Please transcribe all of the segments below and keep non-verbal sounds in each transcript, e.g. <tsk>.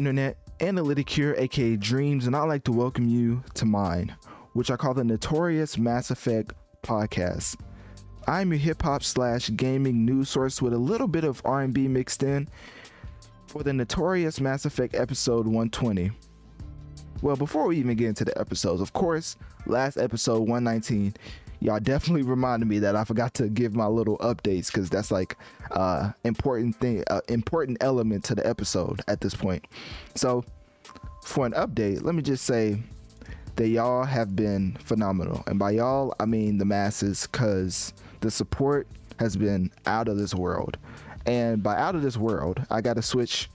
internet? Analytic here, aka Dreamz, and I'd like to welcome you to mine, which I call the Notorious Mass Effect Podcast. I'm your hip hop slash gaming news source with a little bit of R&B mixed in for the Notorious Mass Effect episode 120. Well, before we even get into the episodes, of course, last episode 119, y'all definitely reminded me that I forgot to give my little updates because that's like uh important thing, uh, important element to the episode at this point. So, for an update, let me just say that y'all have been phenomenal, and by y'all I mean the masses, because the support has been out of this world. And by out of this world, I got to switch.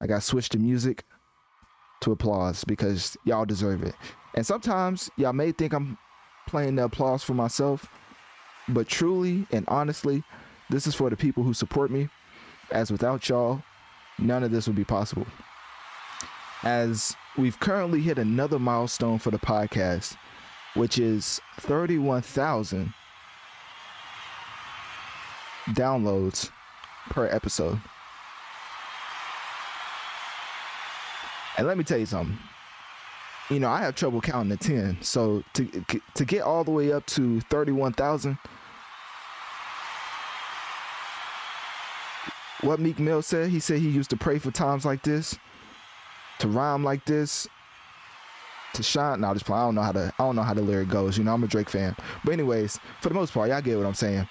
I got to switch to music to applause because y'all deserve it. And sometimes y'all may think I'm playing the applause for myself, but truly and honestly, this is for the people who support me. As without y'all, none of this would be possible. As we've currently hit another milestone for the podcast, which is 31,000 downloads per episode. And let me tell you something. You know, I have trouble counting to 10. So to to get all the way up to 31,000 What Meek Mill said, he said he used to pray for times like this, to rhyme like this, to shine. No, just play. I don't know how to. I don't know how the lyric goes. You know, I'm a Drake fan. But anyways, for the most part, y'all get what I'm saying.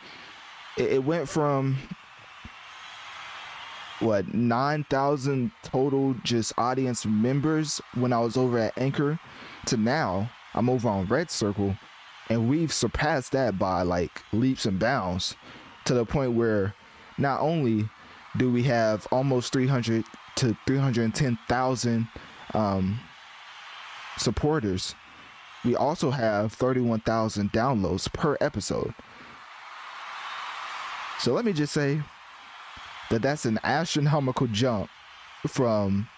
It, it went from what 9,000 total just audience members when I was over at Anchor to now I'm over on Red Circle and we've surpassed that by like leaps and bounds to the point where not only do we have almost 300 to 310,000 um, supporters, we also have 31,000 downloads per episode. So let me just say that that's an astronomical jump from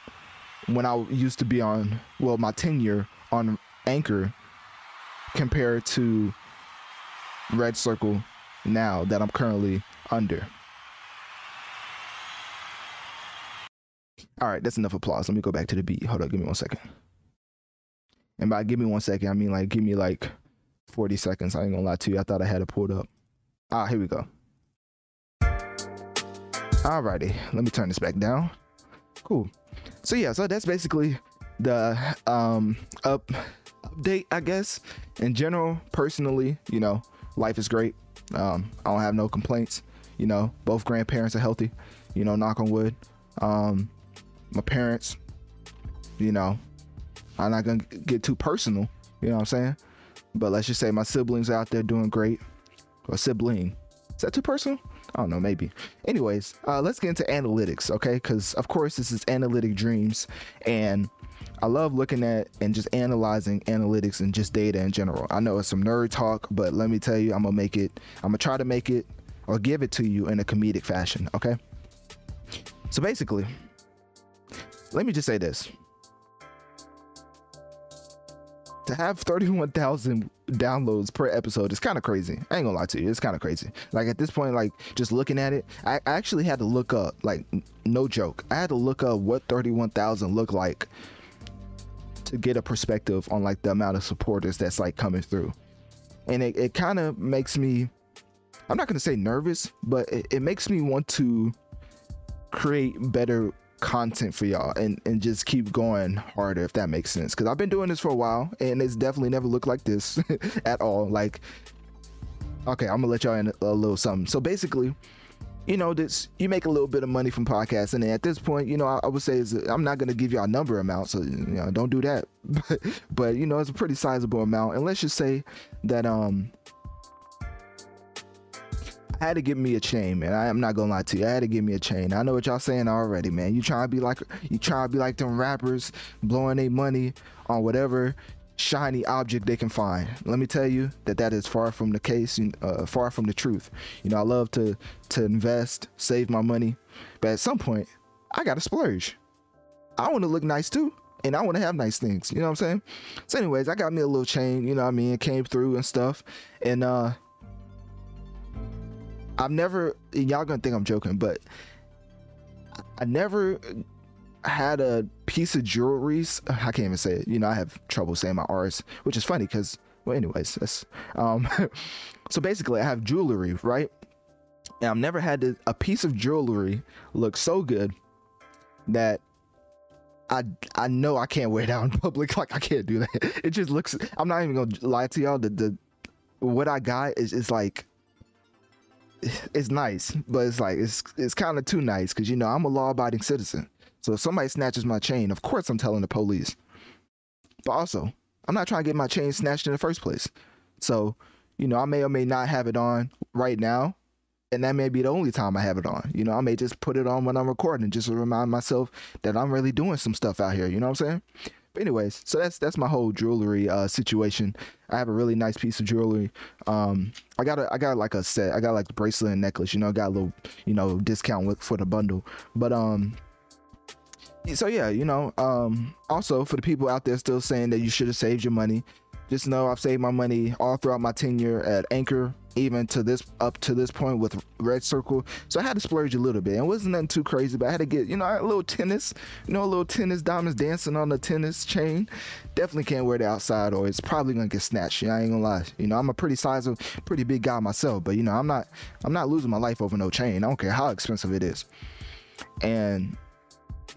when I used to be on, well, my tenure on Anchor compared to Red Circle now that I'm currently under. All right, that's enough applause. Let me go back to the beat. Hold up, give me one second. And by give me one second, I mean like give me like 40 seconds. I ain't gonna lie to you. I thought I had it pulled up. Ah, here we go. Alrighty, let me turn this back down. Cool. So yeah, so that's basically the um up update, I guess. In general, personally, you know, life is great. Um, I don't have no complaints. You know, both grandparents are healthy. You know, knock on wood. Um, my parents, you know, I'm not gonna get too personal. You know what I'm saying? But let's just say my siblings out there doing great. Or sibling. Is that too personal? I don't know, maybe. Anyways, uh, let's get into analytics, okay? Because of course this is Analytic Dreamz, and I love looking at and just analyzing analytics and just data in general. I know it's some nerd talk, but let me tell you, I'm gonna make it. I'm gonna try to make it or give it to you in a comedic fashion, okay? So basically, let me just say this. To have 31,000 downloads per episode is kind of crazy. I ain't gonna lie to you, it's kind of crazy. Like at this point, like just looking at it, I actually had to look up, like no joke, I had to look up what 31,000 look like to get a perspective on like the amount of supporters that's like coming through. And it, it kind of makes me, I'm not gonna say nervous, but it, it makes me want to create better content for y'all and and just keep going harder if that makes sense. Because i've been doing this for a while and it's definitely never looked like this <laughs> at all. Like okay i'm gonna let y'all in a little something. So basically you know, this you make a little bit of money from podcasting, and at this point, you know, I, I would say is I'm not gonna give y'all a number amount, so you know, don't do that. But, <laughs> but you know, it's a pretty sizable amount, and let's just say that um, I had to give me a chain, man. I am not gonna lie to you. I had to give me a chain. I know what y'all saying already, man. You trying to be like you trying to be like them rappers blowing their money on whatever shiny object they can find. Let me tell you that that is far from the case, uh, far from the truth. You know, I love to to invest, save my money, but at some point, I gotta splurge. I want to look nice too, and I want to have nice things. You know what I'm saying? So, anyways, I got me a little chain. You know what I mean? Came through and stuff, and uh, I've never. Y'all gonna think I'm joking, but I never had a piece of jewelry. I can't even say it. You know, I have trouble saying my R's, which is funny because, well, anyways, that's um. <laughs> so basically, I have jewelry, right? And I've never had a piece of jewelry look so good that I I know I can't wear it out in public. <laughs> Like I can't do that. It just looks. I'm not even gonna lie to y'all. The the what I got is is like it's nice, but it's like it's it's kind of too nice because you know I'm a law-abiding citizen. So if somebody snatches my chain, of course I'm telling the police. But also, I'm not trying to get my chain snatched in the first place. So, you know, I may or may not have it on right now, and that may be the only time I have it on. You know, I may just put it on when I'm recording just to remind myself that I'm really doing some stuff out here. You know what I'm saying? Anyways, so that's that's my whole jewelry uh, situation. I have a really nice piece of jewelry. Um, I got a I got like a set. I got like the bracelet and necklace. You know, got a little you know discount for the bundle. But um, so yeah, you know, um, also for the people out there still saying that you should have saved your money, just know I've saved my money all throughout my tenure at Anchor, even to this up to this point with Red Circle. So I had to splurge a little bit. It wasn't nothing too crazy, but I had to get, you know, a little tennis, you know, a little tennis diamonds dancing on the tennis chain. Definitely can't wear it outside or it's probably gonna get snatched. You know, I ain't gonna lie. You know, I'm a pretty sizable, pretty big guy myself, but you know, I'm not I'm not losing my life over no chain. I don't care how expensive it is. And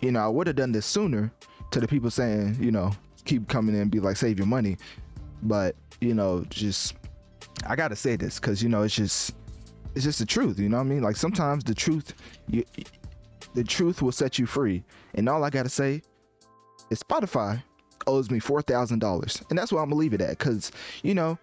you know, I would have done this sooner to the people saying, you know, keep coming in and be like, save your money. But, you know, just, I got to say this because, you know, it's just, it's just the truth. You know what I mean? Like sometimes the truth, you, the truth will set you free. And all I got to say is Spotify owes me $4,000. And that's where I'm to leave it at because, you know,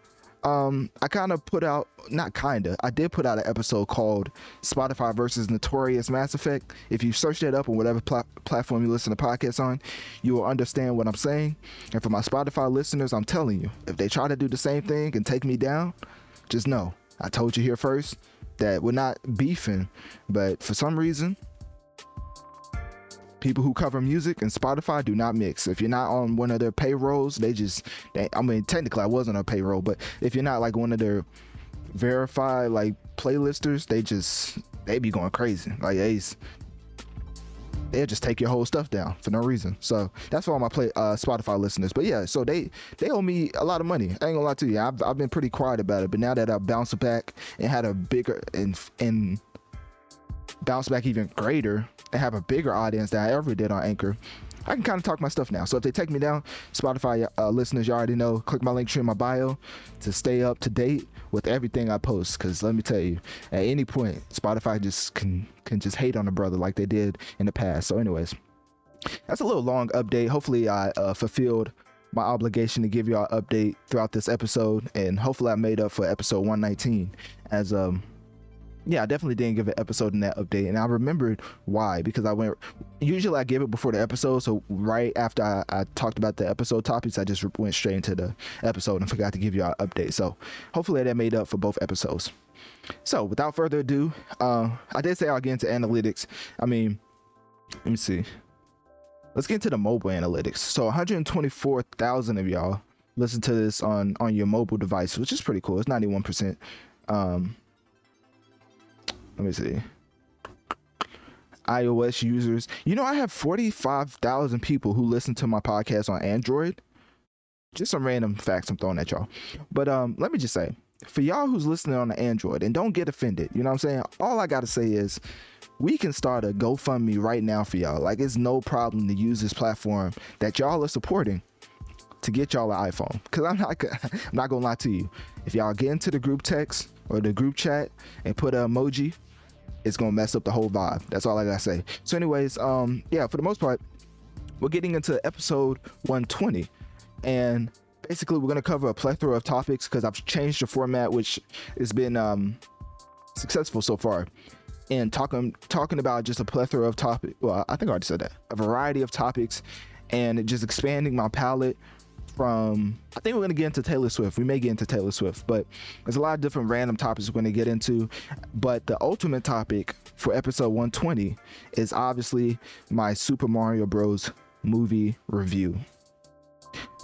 um, I kind of put out, not kind of, I did put out an episode called Spotify versus Notorious Mass Effect. If you search that up on whatever pl- platform you listen to podcasts on, you will understand what I'm saying. And for my Spotify listeners, I'm telling you, if they try to do the same thing and take me down, just know I told you here first that we're not beefing, but for some reason, people who cover music and Spotify do not mix. If you're not on one of their payrolls, they just, they, I mean, technically I wasn't on a payroll, but if you're not like one of their verified like playlisters, they just, they be going crazy. Like, they, they'll just take your whole stuff down for no reason. So that's for all my play uh, Spotify listeners. But yeah, so they they owe me a lot of money. I ain't gonna lie to you. I've, I've been pretty quiet about it, but now that I bounced back and had a bigger and and bounce back even greater and have a bigger audience than I ever did on Anchor, I can kind of talk my stuff now. So if they take me down, Spotify uh, listeners, you already know, click my link tree in my bio to stay up to date with everything I post. Because let me tell you, at any point, Spotify just can can just hate on a brother like they did in the past. So, anyways, that's a little long update. Hopefully, I uh, fulfilled my obligation to give y'all an update throughout this episode, and hopefully, I made up for episode 119 as um yeah, I definitely didn't give an episode in that update, and I remembered why because I went. Usually, I give it before the episode, so right after I, I, talked about the episode topics, I just went straight into the episode and forgot to give you an update. So hopefully, that made up for both episodes. So without further ado, uh, I did say I'll get into analytics. I mean, let me see. Let's get into the mobile analytics. So 124,000 of y'all listen to this on on your mobile device, which is pretty cool. It's 91 percent. Um, let me see iOS users. You know, I have 45,000 people who listen to my podcast on Android. Just some random facts I'm throwing at y'all. But um, let me just say, for y'all who's listening on the Android, and don't get offended, you know what I'm saying? All I gotta say is we can start a GoFundMe right now for y'all. Like it's no problem to use this platform that y'all are supporting to get y'all an iPhone. Cause I'm not <laughs> I'm not gonna lie to you. If y'all get into the group text or the group chat and put an emoji it's gonna mess up the whole vibe. That's all I gotta say. So, anyways, um, yeah, for the most part, we're getting into episode 120, and basically we're gonna cover a plethora of topics because I've changed the format, which has been um successful so far. And talking talking about just a plethora of topics. Well, I think I already said that. A variety of topics, and just expanding my palette from I think we're gonna get into Taylor Swift. We may get into Taylor Swift, but there's a lot of different random topics we're gonna get into. But the ultimate topic for episode 120 is obviously my Super Mario Bros. movie review.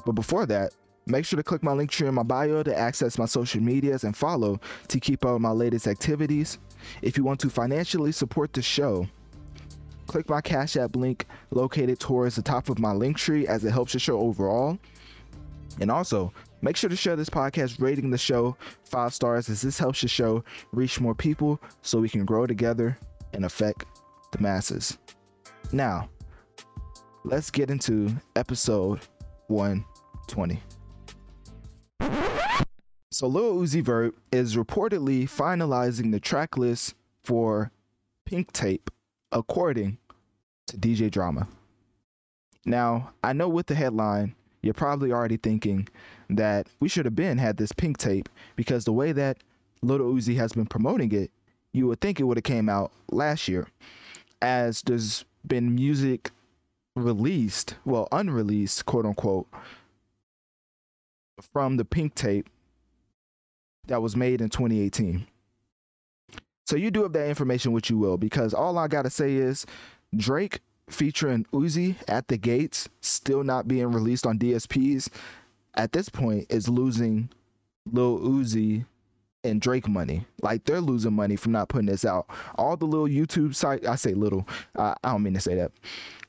But before that, make sure to click my link tree in my bio to access my social medias and follow to keep up with my latest activities. If you want to financially support the show, click my Cash App link located towards the top of my link tree as it helps the show overall. And also, make sure to share this podcast, rating the show five stars, as this helps the show reach more people so we can grow together and affect the masses. Now, let's get into episode 120. So, Lil Uzi Vert is reportedly finalizing the track list for Pink Tape, according to DJ Drama. Now, I know with the headline, you're probably already thinking that we should have been had this pink tape because the way that Little Uzi has been promoting it, you would think it would have came out last year. As there's been music released, well, unreleased, quote unquote, from the pink tape that was made in 2018. So you do have that information, which you will, because all I gotta say is Drake featuring Uzi at the gates, still not being released on DSPs, at this point is losing Lil Uzi and Drake money. Like they're losing money from not putting this out. All the little YouTube site, I say little, uh, I don't mean to say that.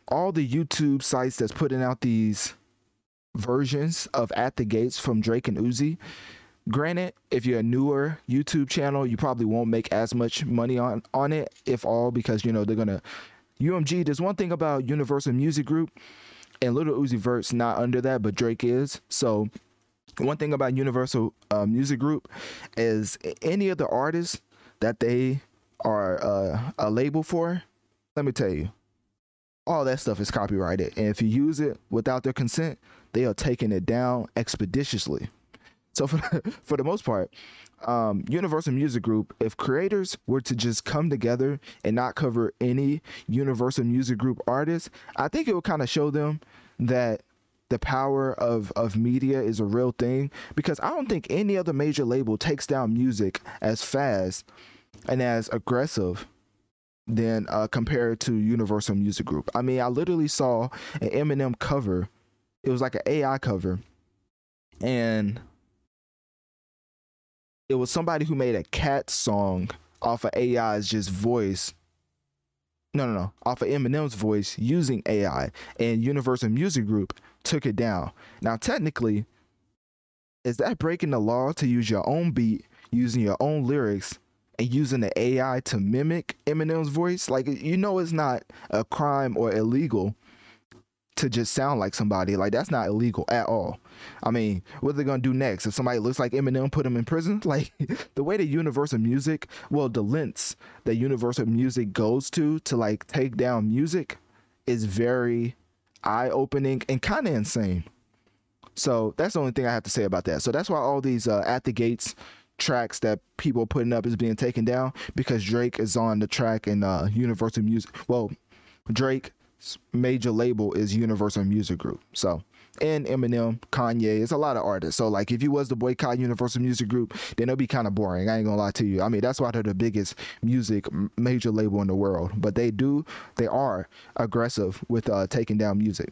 All the YouTube sites that's putting out these versions of At the Gates from Drake and Uzi. Granted, if you're a newer YouTube channel, you probably won't make as much money on on it, if all, because you know they're gonna UMG, there's one thing about Universal Music Group, and Little Uzi Vert's not under that, but Drake is. So, one thing about Universal uh, Music Group is any of the artists that they are uh, a label for, let me tell you, all that stuff is copyrighted. And if you use it without their consent, they are taking it down expeditiously. So for <laughs> for the most part, um, Universal Music Group, if creators were to just come together and not cover any Universal Music Group artists, I think it would kind of show them that the power of of media is a real thing because I don't think any other major label takes down music as fast and as aggressive than uh, compared to Universal Music Group. I mean, I literally saw an Eminem cover. It was like an AI cover, and it was somebody who made a cat song off of AI's just voice. No, no, no, off of Eminem's voice using AI, and Universal Music Group took it down. Now, technically, is that breaking the law to use your own beat, using your own lyrics, and using the AI to mimic Eminem's voice? Like, you know, it's not a crime or illegal to just sound like somebody. Like that's not illegal at all. I mean, what are they gonna do next? If somebody looks like Eminem, put them in prison? <laughs> Like the way that Universal Music, well, the lengths that Universal Music goes to to like take down music is very eye opening and kind of insane. So that's the only thing I have to say about that. So that's why all these uh, at the gates tracks that people are putting up is being taken down because Drake is on the track in uh, Universal Music. Well, Drake major label is Universal Music Group. So, and Eminem, Kanye, it's a lot of artists. So, like, if you was to boycott Universal Music Group, then it'll be kind of boring. I ain't gonna lie to you. I mean, that's why they're the biggest music major label in the world. But they do, they are aggressive with uh, taking down music.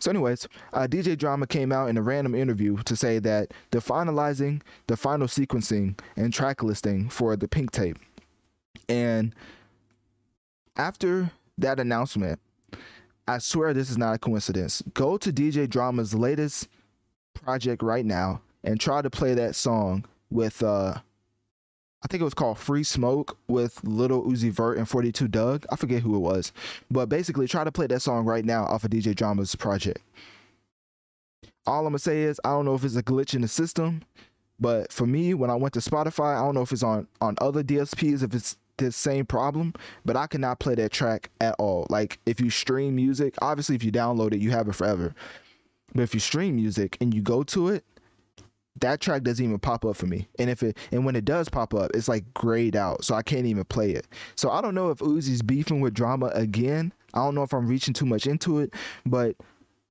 So, anyways, uh, DJ Drama came out in a random interview to say that they're finalizing the final sequencing and track listing for the Pink Tape. And after that announcement, I swear this is not a coincidence. Go to DJ Drama's latest project right now and try to play that song with uh I think it was called Free Smoke with Little Uzi Vert and 42 Dugg. I forget who it was. But basically try to play that song right now off of DJ Drama's project. All I'm gonna say is I don't know if it's a glitch in the system, but for me, when I went to Spotify, I don't know if it's on on other DSPs, if it's this same problem, but I cannot play that track at all. Like if you stream music, obviously if you download it, you have it forever. But if you stream music and you go to it, that track doesn't even pop up for me. And if it and when it does pop up, it's like grayed out, so I can't even play it. So I don't know if Uzi's beefing with drama again. I don't know if I'm reaching too much into it, but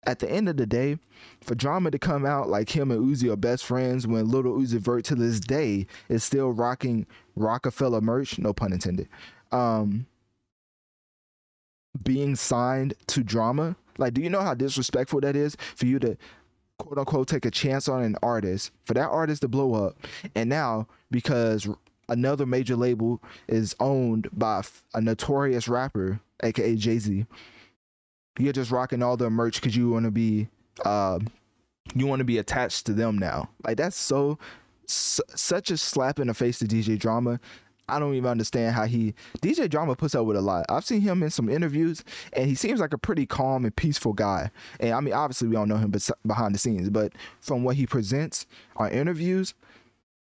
at the end of the day, for drama to come out like him and Uzi are best friends when Little Uzi Vert to this day is still rocking Rockefeller merch, no pun intended. Um being signed to drama. Like, do you know how disrespectful that is for you to quote unquote take a chance on an artist, for that artist to blow up, and now because another major label is owned by a notorious rapper, aka Jay Z, you're just rocking all their merch because you want to be, uh, you want to be attached to them now. Like that's so, such a slap in the face to DJ Drama. I don't even understand how he DJ Drama puts up with a lot. I've seen him in some interviews, and he seems like a pretty calm and peaceful guy. And I mean, obviously, we don't know him behind the scenes, but from what he presents on interviews,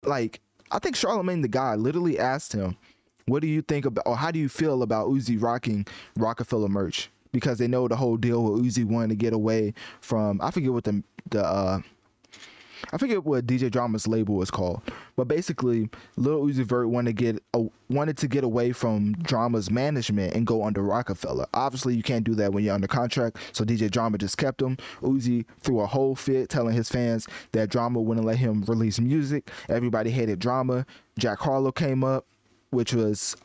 like I think Charlemagne tha God literally asked him, "What do you think about, or how do you feel about Uzi rocking Rockefeller merch?" Because they know the whole deal with Uzi wanting to get away from I forget what the the uh, I forget what DJ Drama's label was called, but basically, Lil Uzi Vert wanted to get uh, wanted to get away from Drama's management and go under Rockefeller. Obviously, you can't do that when you're under contract, so DJ Drama just kept him. Uzi threw a whole fit telling his fans that Drama wouldn't let him release music. Everybody hated Drama. Jack Harlow came up, which was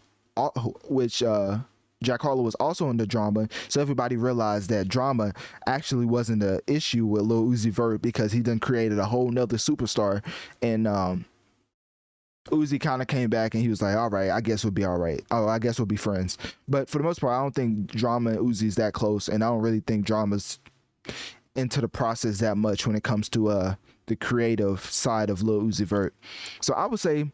which uh Jack Harlow was also in the drama, so everybody realized that drama actually wasn't an issue with Lil Uzi Vert because he then created a whole nother superstar, and um, Uzi kind of came back and he was like, "All right, I guess we'll be all right. Oh, I guess we'll be friends." But for the most part, I don't think drama and Uzi's that close, and I don't really think drama's into the process that much when it comes to uh the creative side of Lil Uzi Vert. So I would say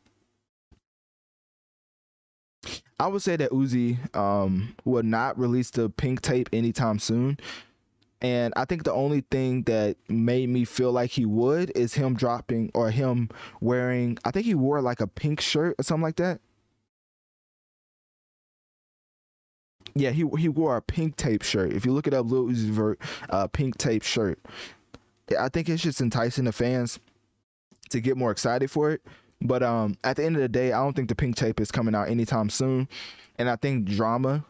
I would say that Uzi um, will not release the pink tape anytime soon. And I think the only thing that made me feel like he would is him dropping or him wearing, I think he wore like a pink shirt or something like that. Yeah, he he wore a pink tape shirt. If you look it up, Lil Uzi Vert, uh, pink tape shirt. I think it's just enticing the fans to get more excited for it. But um, at the end of the day, I don't think the pink tape is coming out anytime soon. And I think drama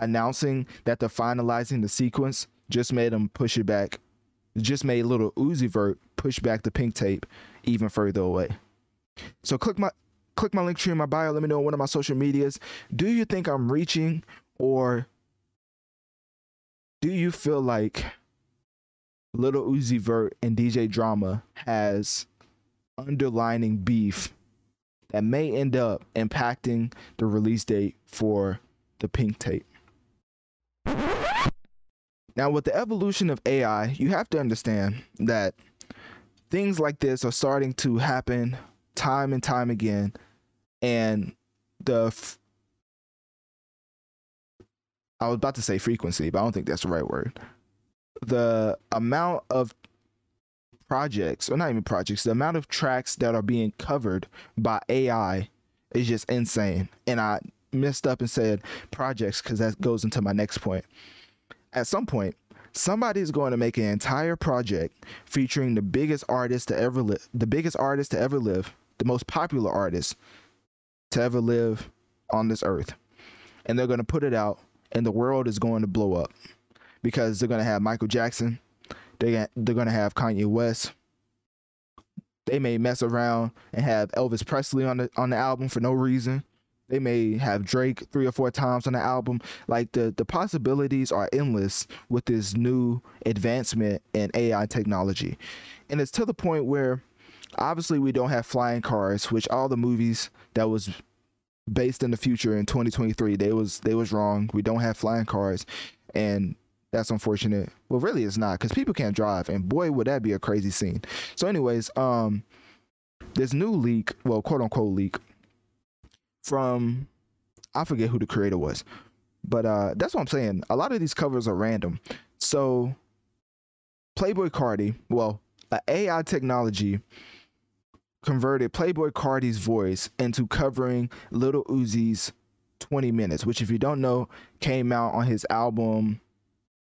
announcing that they're finalizing the sequence just made them push it back. Just made little Uzi Vert push back the pink tape even further away. So click my click my link tree in my bio. Let me know on one of my social medias. Do you think I'm reaching or do you feel like little Uzi Vert and DJ Drama has underlining beef that may end up impacting the release date for the pink tape. Now, with the evolution of AI, you have to understand that things like this are starting to happen time and time again. And the, f- I was about to say frequency, but I don't think that's the right word. The amount of projects, or not even projects, the amount of tracks that are being covered by AI is just insane. And I messed up and said projects because that goes into my next point. At some point, somebody is going to make an entire project featuring the biggest artist to ever live, the biggest artist to ever live, the most popular artist to ever live on this earth. And they're going to put it out, and the world is going to blow up because they're going to have Michael Jackson, they they're gonna have Kanye West. They may mess around and have Elvis Presley on the on the album for no reason. They may have Drake three or four times on the album. Like the the possibilities are endless with this new advancement in AI technology, and it's to the point where obviously we don't have flying cars, which all the movies that was based in the future in 2023 they was they was wrong. We don't have flying cars, and that's unfortunate. Well, really, it's not because people can't drive, and boy, would that be a crazy scene. So, anyways, um, this new leak, well, quote unquote leak, from I forget who the creator was, but uh, that's what I'm saying. A lot of these covers are random. So, Playboi Carti, well, AI technology converted Playboi Carti's voice into covering Little Uzi's 20 minutes, which if you don't know, came out on his album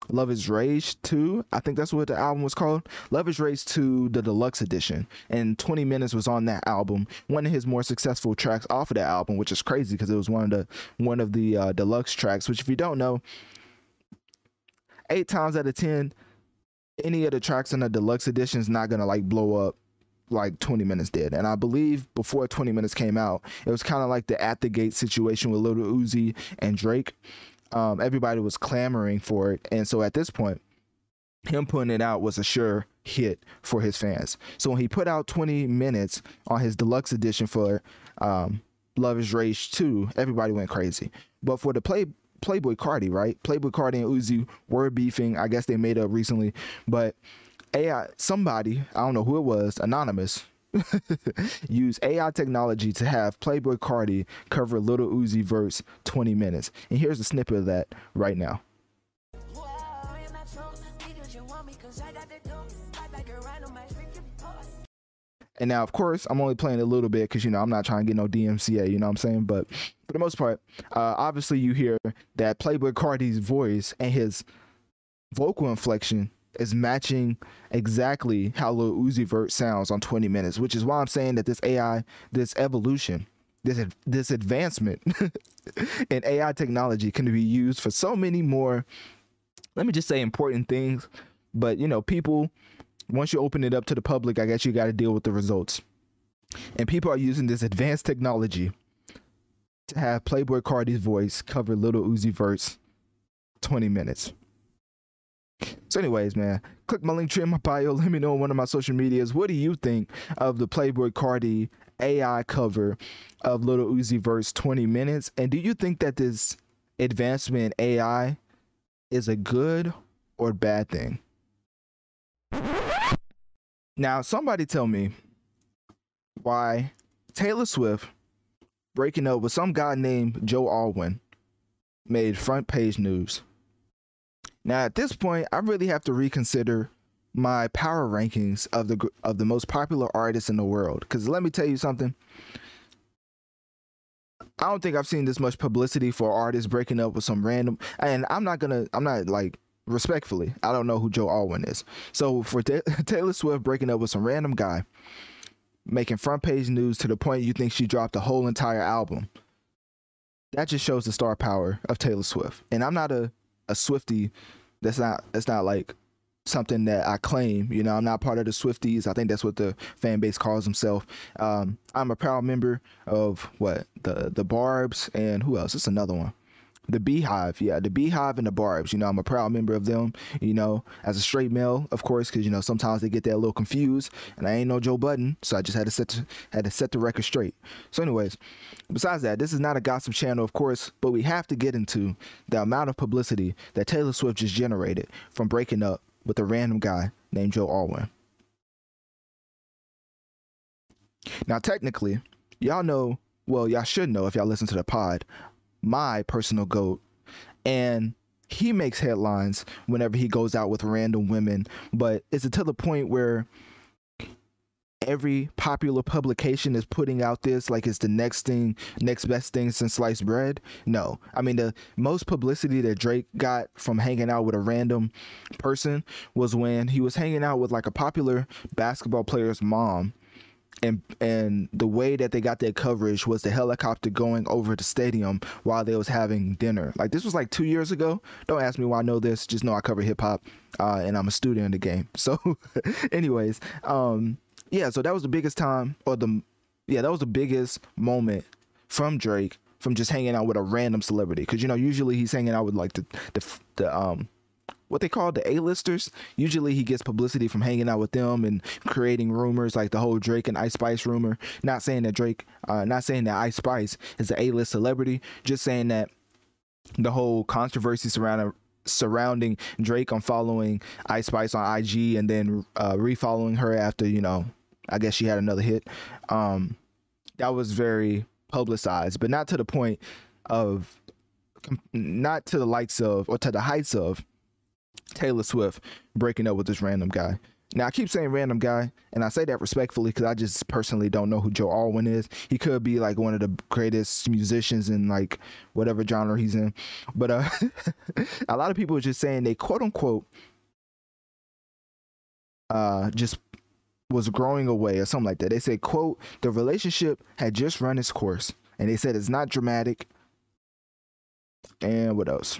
Love is Rage 2. I think that's what the album was called. Love is Rage 2, the deluxe edition. And 20 Minutes was on that album. One of his more successful tracks off of that album, which is crazy because it was one of the one of the uh, deluxe tracks, which if you don't know, eight times out of 10, any of the tracks in the deluxe edition is not gonna like blow up like 20 minutes did. And I believe before 20 minutes came out, it was kind of like the at the gate situation with Lil Uzi and Drake um, everybody was clamoring for it. And so at this point, him putting it out was a sure hit for his fans. So when he put out 20 minutes on his deluxe edition for um, Love is Rage 2, everybody went crazy. But for the play Playboi Carti, right? Playboi Carti and Uzi were beefing. I guess they made up recently, but AI somebody, I don't know who it was, anonymous, <laughs> use AI technology to have Playboi Carti cover Little Uzi Vert's 20 minutes. And here's a snippet of that right now. And now, of course, I'm only playing a little bit because, you know, I'm not trying to get no DMCA, you know what I'm saying? But for the most part, uh, obviously, you hear that Playboi Carti's voice and his vocal inflection is matching exactly how Lil Uzi Vert sounds on 20 minutes, which is why I'm saying that this AI, this evolution, this this advancement <laughs> in AI technology can be used for so many more. Let me just say important things, but you know, people once you open it up to the public, I guess you got to deal with the results. And people are using this advanced technology to have Playboi Carti's voice cover Lil Uzi Vert's 20 minutes. So, anyways, man, click my link tree in my bio. <laughs> Let me know on one of my social medias. What do you think of the Playboi Carti AI cover of Little Uzi Vert's 20 minutes? And do you think that this advancement in AI is a good or bad thing? Now, somebody tell me why Taylor Swift breaking up with some guy named Joe Alwyn made front page news. Now, at this point, I really have to reconsider my power rankings of the of the most popular artists in the world. Because let me tell you something. I don't think I've seen this much publicity for artists breaking up with some random. And I'm not gonna. I'm not like respectfully. I don't know who Joe Alwyn is. So for <laughs> Taylor Swift breaking up with some random guy, making front page news to the point you think she dropped a whole entire album. That just shows the star power of Taylor Swift. And I'm not a a Swifty. That's not that's not like something that I claim. You know, I'm not part of the Swifties. I think that's what the fan base calls himself. Um, I'm a proud member of what the the Barb's and who else? It's another one the Beehive, yeah, the Beehive and the Barb's. You know, I'm a proud member of them. You know, as a straight male, of course, because you know sometimes they get that a little confused, and I ain't no Joe Budden, so I just had to set to, had to set the record straight. So, anyways, besides that, this is not a gossip channel, of course, but we have to get into the amount of publicity that Taylor Swift just generated from breaking up with a random guy named Joe Alwyn. Now, technically, y'all know, well, y'all should know if y'all listen to the pod, my personal goat. And he makes headlines whenever he goes out with random women, but it's it to the point where every popular publication is putting out this like it's the next thing, next best thing since sliced bread? No. I mean, the most publicity that Drake got from hanging out with a random person was when he was hanging out with like a popular basketball player's mom and and the way that they got their coverage was the helicopter going over the stadium while they was having dinner. Like this was like two years ago. Don't ask me why I know this. Just know I cover hip hop, uh, and I'm a student in the game. <laughs> So, anyways, um, yeah. So that was the biggest time, or the yeah, that was the biggest moment from Drake from just hanging out with a random celebrity. Because you know usually he's hanging out with like the the the um what they call the A-listers. Usually he gets publicity from hanging out with them and creating rumors like the whole Drake and Ice Spice rumor. Not saying that Drake, uh, not saying that Ice Spice is an A-list celebrity, just saying that the whole controversy surrounding surrounding Drake on following Ice Spice on IG and then uh, refollowing her after you know, I guess she had another hit. Um, that was very publicized, but not to the point of, not to the likes of or to the heights of Taylor Swift breaking up with this random guy Now I keep saying random guy, and I say that respectfully because I just personally don't know who Joe Alwyn is. He could be like one of the greatest musicians in like whatever genre he's in, but uh, <laughs> a lot of people are just saying they quote unquote uh just was growing away or something like that. They said quote the relationship had just run its course, and they said it's not dramatic. And what else?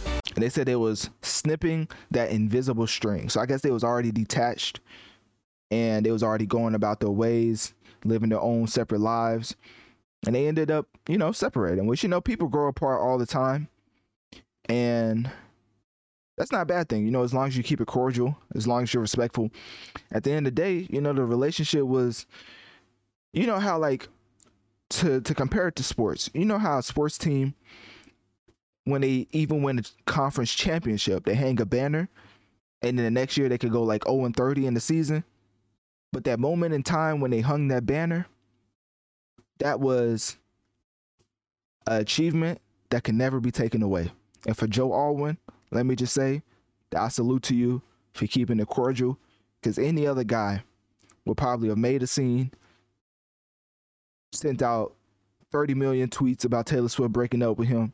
and they said it was snipping that invisible string. So I guess they was already detached and they was already going about their ways, living their own separate lives. And they ended up, you know, separating, which you know, people grow apart all the time. And that's not a bad thing, you know, as long as you keep it cordial, as long as you're respectful. At the end of the day, you know, the relationship was you know how like to to compare it to sports, you know how a sports team when they even win a conference championship, they hang a banner, and then the next year they could go like 0 and 30 in the season. But that moment in time when they hung that banner, that was an achievement that can never be taken away. And for Joe Alwyn, let me just say that I salute to you for keeping it cordial, because any other guy would probably have made a scene, sent out 30 million tweets about Taylor Swift breaking up with him,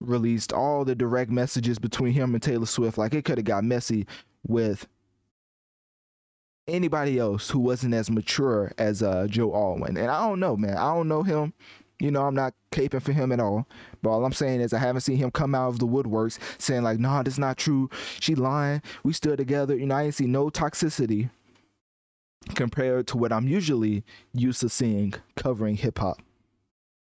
released all the direct messages between him and Taylor Swift. Like it could have got messy with anybody else who wasn't as mature as uh, Joe Alwyn. And I don't know, man. I don't know him. You know, I'm not caping for him at all. But all I'm saying is I haven't seen him come out of the woodworks saying like, nah, that's not true. She lying. We stood together. You know, I ain't see no toxicity compared to what I'm usually used to seeing covering hip hop.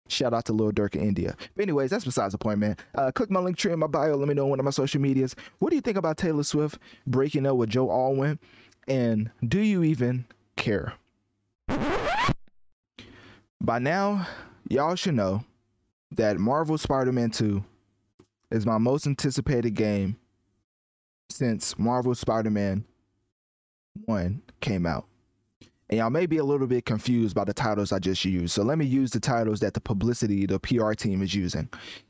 Shout out to Lil Durk in India. But anyways, that's besides the point, man. Uh, click my link tree in my bio. Let me know on one of my social medias. What do you think about Taylor Swift breaking up with Joe Alwyn? And do you even care? By now, y'all should know that Marvel Spider-Man 2 is my most anticipated game since Marvel Spider-Man 1 came out. And y'all may be a little bit confused by the titles I just used. So let me use the titles that the publicity, the PR team is using.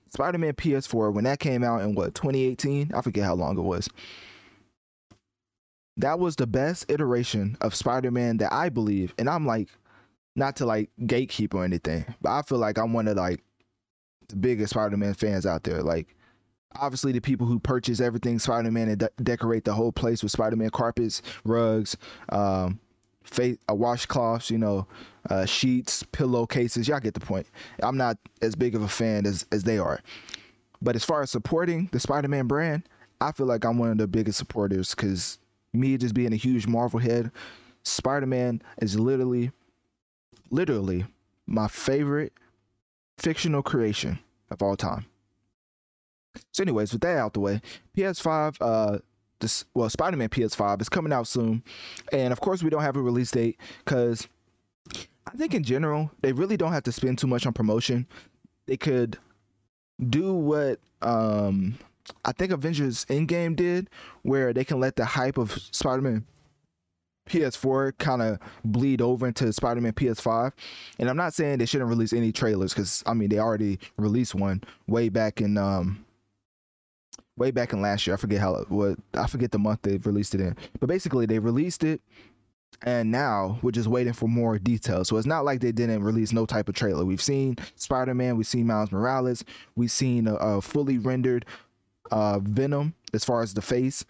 Spider Man PS4, when that came out in what, 2018? I forget how long it was. That was the best iteration of Spider Man that I believe. And I'm like, not to like gatekeep or anything, but I feel like I'm one of like the biggest Spider Man fans out there. Like, obviously the people who purchase everything Spider-Man and de- decorate the whole place with Spider-Man carpets, rugs, um, face uh, washcloths, you know, uh, sheets, pillowcases. Y'all get the point. I'm not as big of a fan as as they are, but as far as supporting the Spider-Man brand, I feel like I'm one of the biggest supporters because me just being a huge Marvel head, Spider-Man is literally, literally my favorite fictional creation of all time. So, anyways, with that out the way, PS5 uh, this well spider-man ps5 is coming out soon and of course we don't have a release date because i think in general they really don't have to spend too much on promotion they could do what um i think avengers endgame did where they can let the hype of spider-man PS4 kind of bleed over into Spider-Man PS5. And I'm not saying they shouldn't release any trailers because I mean they already released one way back in um way back in last year. I forget how what I forget the month they released it in. But basically they released it and now we're just waiting for more details. So it's not like they didn't release no type of trailer. We've seen Spider-Man, we've seen Miles Morales, we've seen a, a fully rendered uh, Venom as far as the face.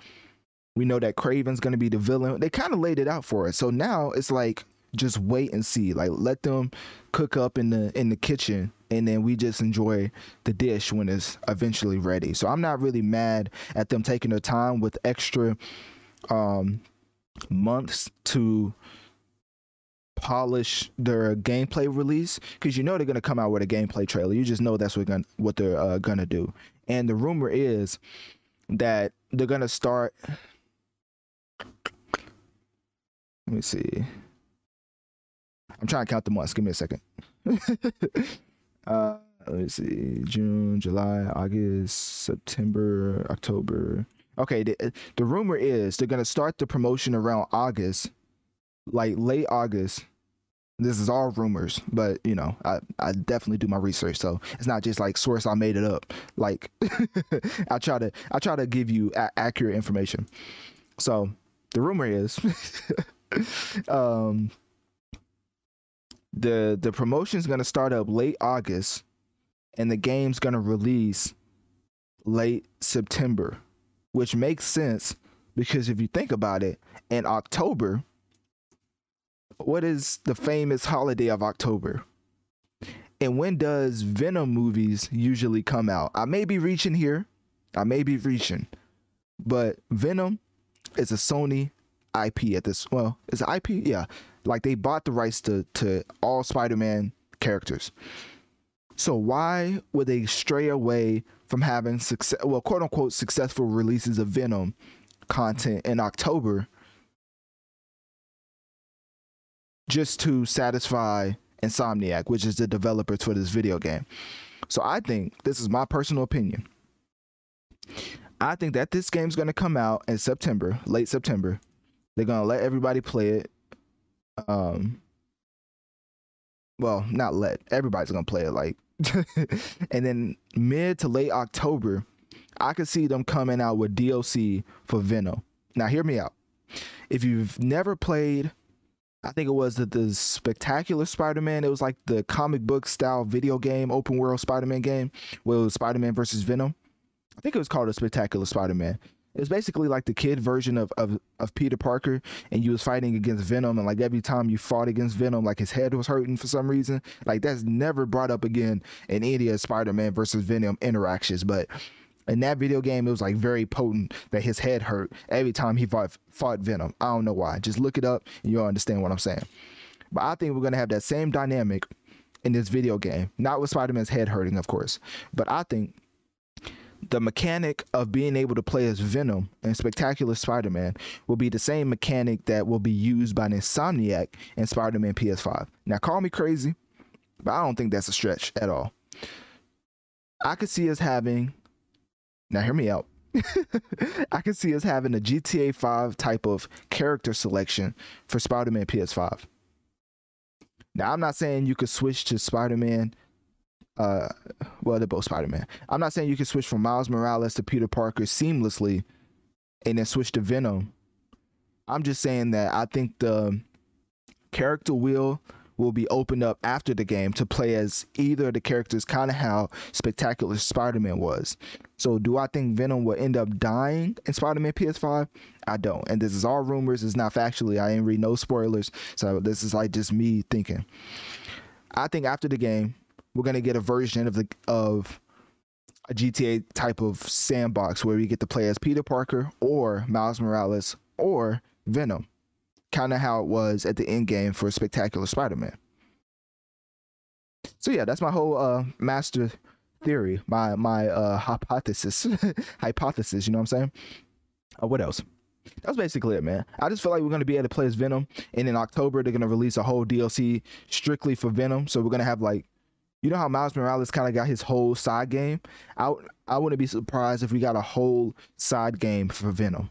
We know that Kraven's going to be the villain. They kind of laid it out for us. So now it's like just wait and see. Like let them cook up in the in the kitchen and then we just enjoy the dish when it's eventually ready. So I'm not really mad at them taking their time with extra um, months to polish their gameplay release because you know they're gonna come out with a gameplay trailer. You just know that's what gonna, what they're uh, gonna do. And the rumor is that they're gonna start Let me see. I'm trying to count the months. Give me a second. <laughs> uh, let me see. June, July, August, September, October. Okay, the, the rumor is they're gonna start the promotion around August, like late August. This is all rumors, but you know, I, I definitely do my research, so it's not just like source I made it up. Like <laughs> I try to I try to give you a- accurate information. So the rumor is, <laughs> um, the the promotion's gonna start up late August, and the game's gonna release late September, which makes sense because if you think about it, in October, what is the famous holiday of October? And when does Venom movies usually come out? I may be reaching here, I may be reaching, but Venom is a Sony IP at this. Well, an IP, yeah. Like they bought the rights to to all Spider-Man characters. So why would they stray away from having success, well, quote unquote, successful releases of Venom content in October, just to satisfy Insomniac, which is the developers for this video game? So I think this is my personal opinion. I think that this game's going to come out in September, late September. They're going to let everybody play it. Um, well, not let everybody's to play it like <laughs> and then mid to late October, I could see them coming out with DLC for Venom. Now, hear me out. If you've never played, I think it was the, the Spectacular Spider Man, it was like the comic book style video game, open world Spider Man game, where it was Spider Man versus Venom. I think it was called a Spectacular Spider Man. It was basically like the kid version of, of of Peter Parker, and you was fighting against Venom, and like every time you fought against Venom, like his head was hurting for some reason. Like that's never brought up again in any of Spider-Man versus Venom interactions, but in that video game, it was like very potent that his head hurt every time he fought, fought Venom. I don't know why. Just look it up and you'll understand what I'm saying. But I think we're gonna have that same dynamic in this video game. Not with Spider-Man's head hurting, of course, but I think the mechanic of being able to play as Venom and Spectacular Spider Man will be the same mechanic that will be used by Insomniac in Spider Man PS5. Now, call me crazy, but I don't think that's a stretch at all. I could see us having, now hear me out. <laughs> I could see us having a GTA 5 type of character selection for Spider Man PS5. Now, I'm not saying you could switch to Spider Man uh well they're both spider-man. I'm not saying you can switch from miles morales to peter parker seamlessly and then switch to venom. I'm just saying that i think the character wheel will be opened up after the game to play as either of the characters kind of how spectacular spider-man was. So do i think venom will end up dying in spider-man ps5 i don't. And this is all rumors. It's not factually. I ain't read no spoilers. So this is like just me thinking. I think after the game we're gonna get a version of the of a GTA type of sandbox where we get to play as Peter Parker or Miles Morales or Venom, kind of how it was at the end game for Spectacular Spider-Man. So yeah, that's my whole uh, master theory, my my uh, hypothesis, <laughs> hypothesis. You know what I'm saying? Uh, what else? That's basically it, man. I just feel like we're gonna be able to play as Venom, and in October they're gonna release a whole DLC strictly for Venom. So we're gonna have like you know how Miles Morales kind of got his whole side game. I I wouldn't be surprised if we got a whole side game for Venom.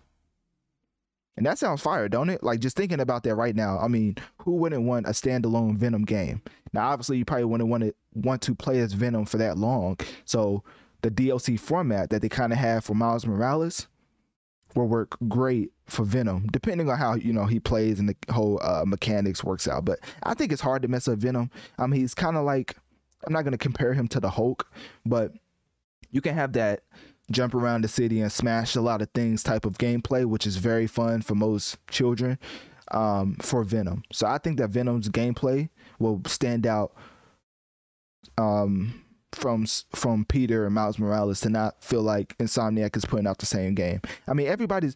And that sounds fire, don't it? Like just thinking about that right now. I mean, who wouldn't want a standalone Venom game? Now, obviously, you probably wouldn't want to want to play as Venom for that long. So the DLC format that they kind of have for Miles Morales will work great for Venom, depending on how you know he plays and the whole uh, mechanics works out. But I think it's hard to mess up Venom. I mean, he's kind of like I'm not going to compare him to the Hulk, but you can have that jump around the city and smash a lot of things type of gameplay, which is very fun for most children um, for Venom. So I think that Venom's gameplay will stand out um, from from Peter and Miles Morales to not feel like Insomniac is putting out the same game. I mean, everybody's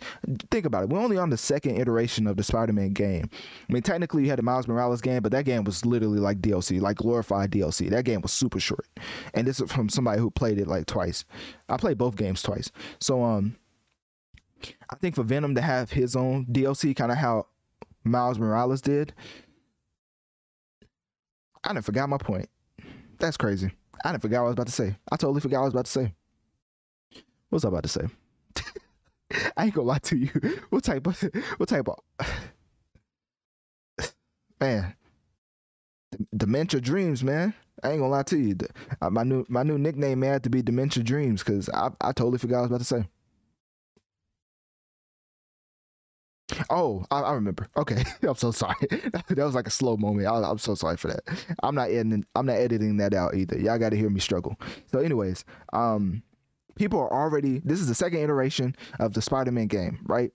think about it. We're only on the second iteration of the Spider-Man game. I mean, technically you had the Miles Morales game, but that game was literally like DLC, like glorified DLC. That game was super short, and this is from somebody who played it like twice. I played both games twice, so um, I think for Venom to have his own DLC, kind of how Miles Morales did. I didn't forgot my point. That's crazy. I didn't forget what I was about to say. I totally forgot what I was about to say. What was I about to say? <laughs> I ain't gonna lie to you. <laughs> What type of <laughs> what type of man? Dementia Dreamz, man. I ain't gonna lie to you. Uh, my new my new nickname may have to be Dementia Dreamz because I, I totally forgot what I was about to say. Oh, I, I, remember. Okay, <laughs> I'm so sorry. <laughs> that was like a slow moment. I, am so sorry for that. I'm not editing. I'm not editing that out either. Y'all got to hear me struggle. So, anyways, um, people are already. This is the second iteration of the Spider-Man game, right?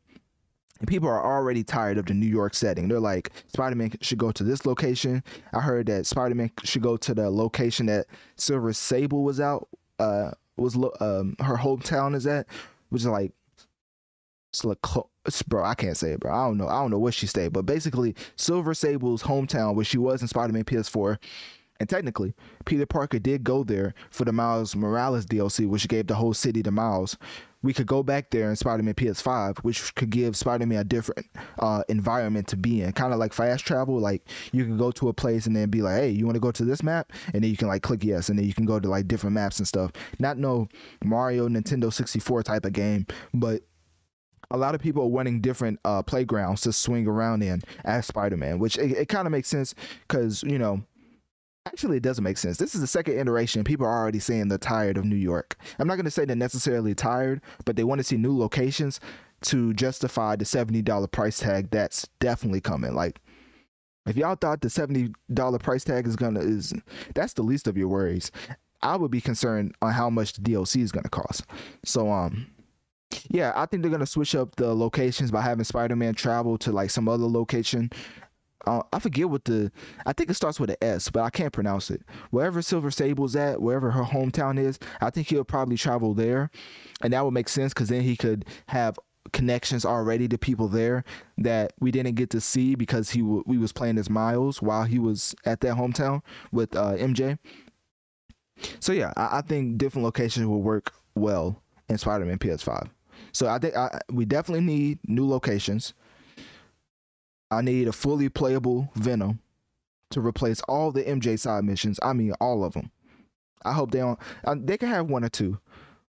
People are already tired of the New York setting. They're like, Spider-Man should go to this location. I heard that Spider-Man should go to the location that Silver Sable was out. Uh, was um her hometown is at, which is like bro, I can't say it, bro. I don't know. I don't know where she stayed, but basically, Silver Sable's hometown, where she was in Spider-Man PS4, and technically, Peter Parker did go there for the Miles Morales DLC, which gave the whole city to Miles. We could go back there in Spider-Man PS5, which could give Spider-Man a different uh, environment to be in, kind of like fast travel. Like you can go to a place and then be like, "Hey, you want to go to this map?" And then you can like click yes, and then you can go to like different maps and stuff. Not no Mario Nintendo 64 type of game, but a lot of people are wanting different uh, playgrounds to swing around in as Spider-Man, which it, it kind of makes sense because you know. Actually, it doesn't make sense. This is the second iteration. People are already saying they're tired of New York. I'm not going to say they're necessarily tired, but they want to see new locations to justify the $70 price tag that's definitely coming. Like, if y'all thought the $70 price tag is gonna is that's the least of your worries. I would be concerned on how much the DLC is gonna cost. So um yeah, I think they're gonna switch up the locations by having Spider-Man travel to like some other location. Uh, I forget what the. I think it starts with an S, but I can't pronounce it. Wherever Silver Sable's at, wherever her hometown is, I think he'll probably travel there, and that would make sense because then he could have connections already to people there that we didn't get to see because he w- we was playing as Miles while he was at that hometown with uh, MJ. So yeah, I, I think different locations will work well in Spider-Man PS5. So I think I, we definitely need new locations. I need a fully playable Venom to replace all the MJ side missions. I mean, all of them. I hope they don't. They can have one or two,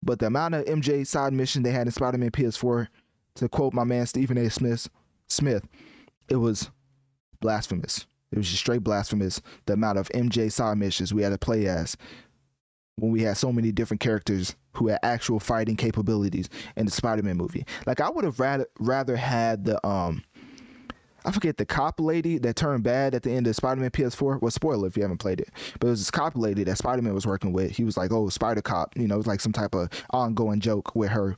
but the amount of MJ side mission they had in Spider-Man PS4, to quote my man Stephen A. Smith, Smith, it was blasphemous. It was just straight blasphemous. The amount of MJ side missions we had to play as when we had so many different characters who had actual fighting capabilities in the Spider-Man movie. Like I would have rather rather had the um I forget the cop lady that turned bad at the end of Spider-Man PS4. Well, spoiler if you haven't played it, but it was this cop lady that Spider-Man was working with. He was like, "Oh, Spider Cop," you know, it was like some type of ongoing joke with her,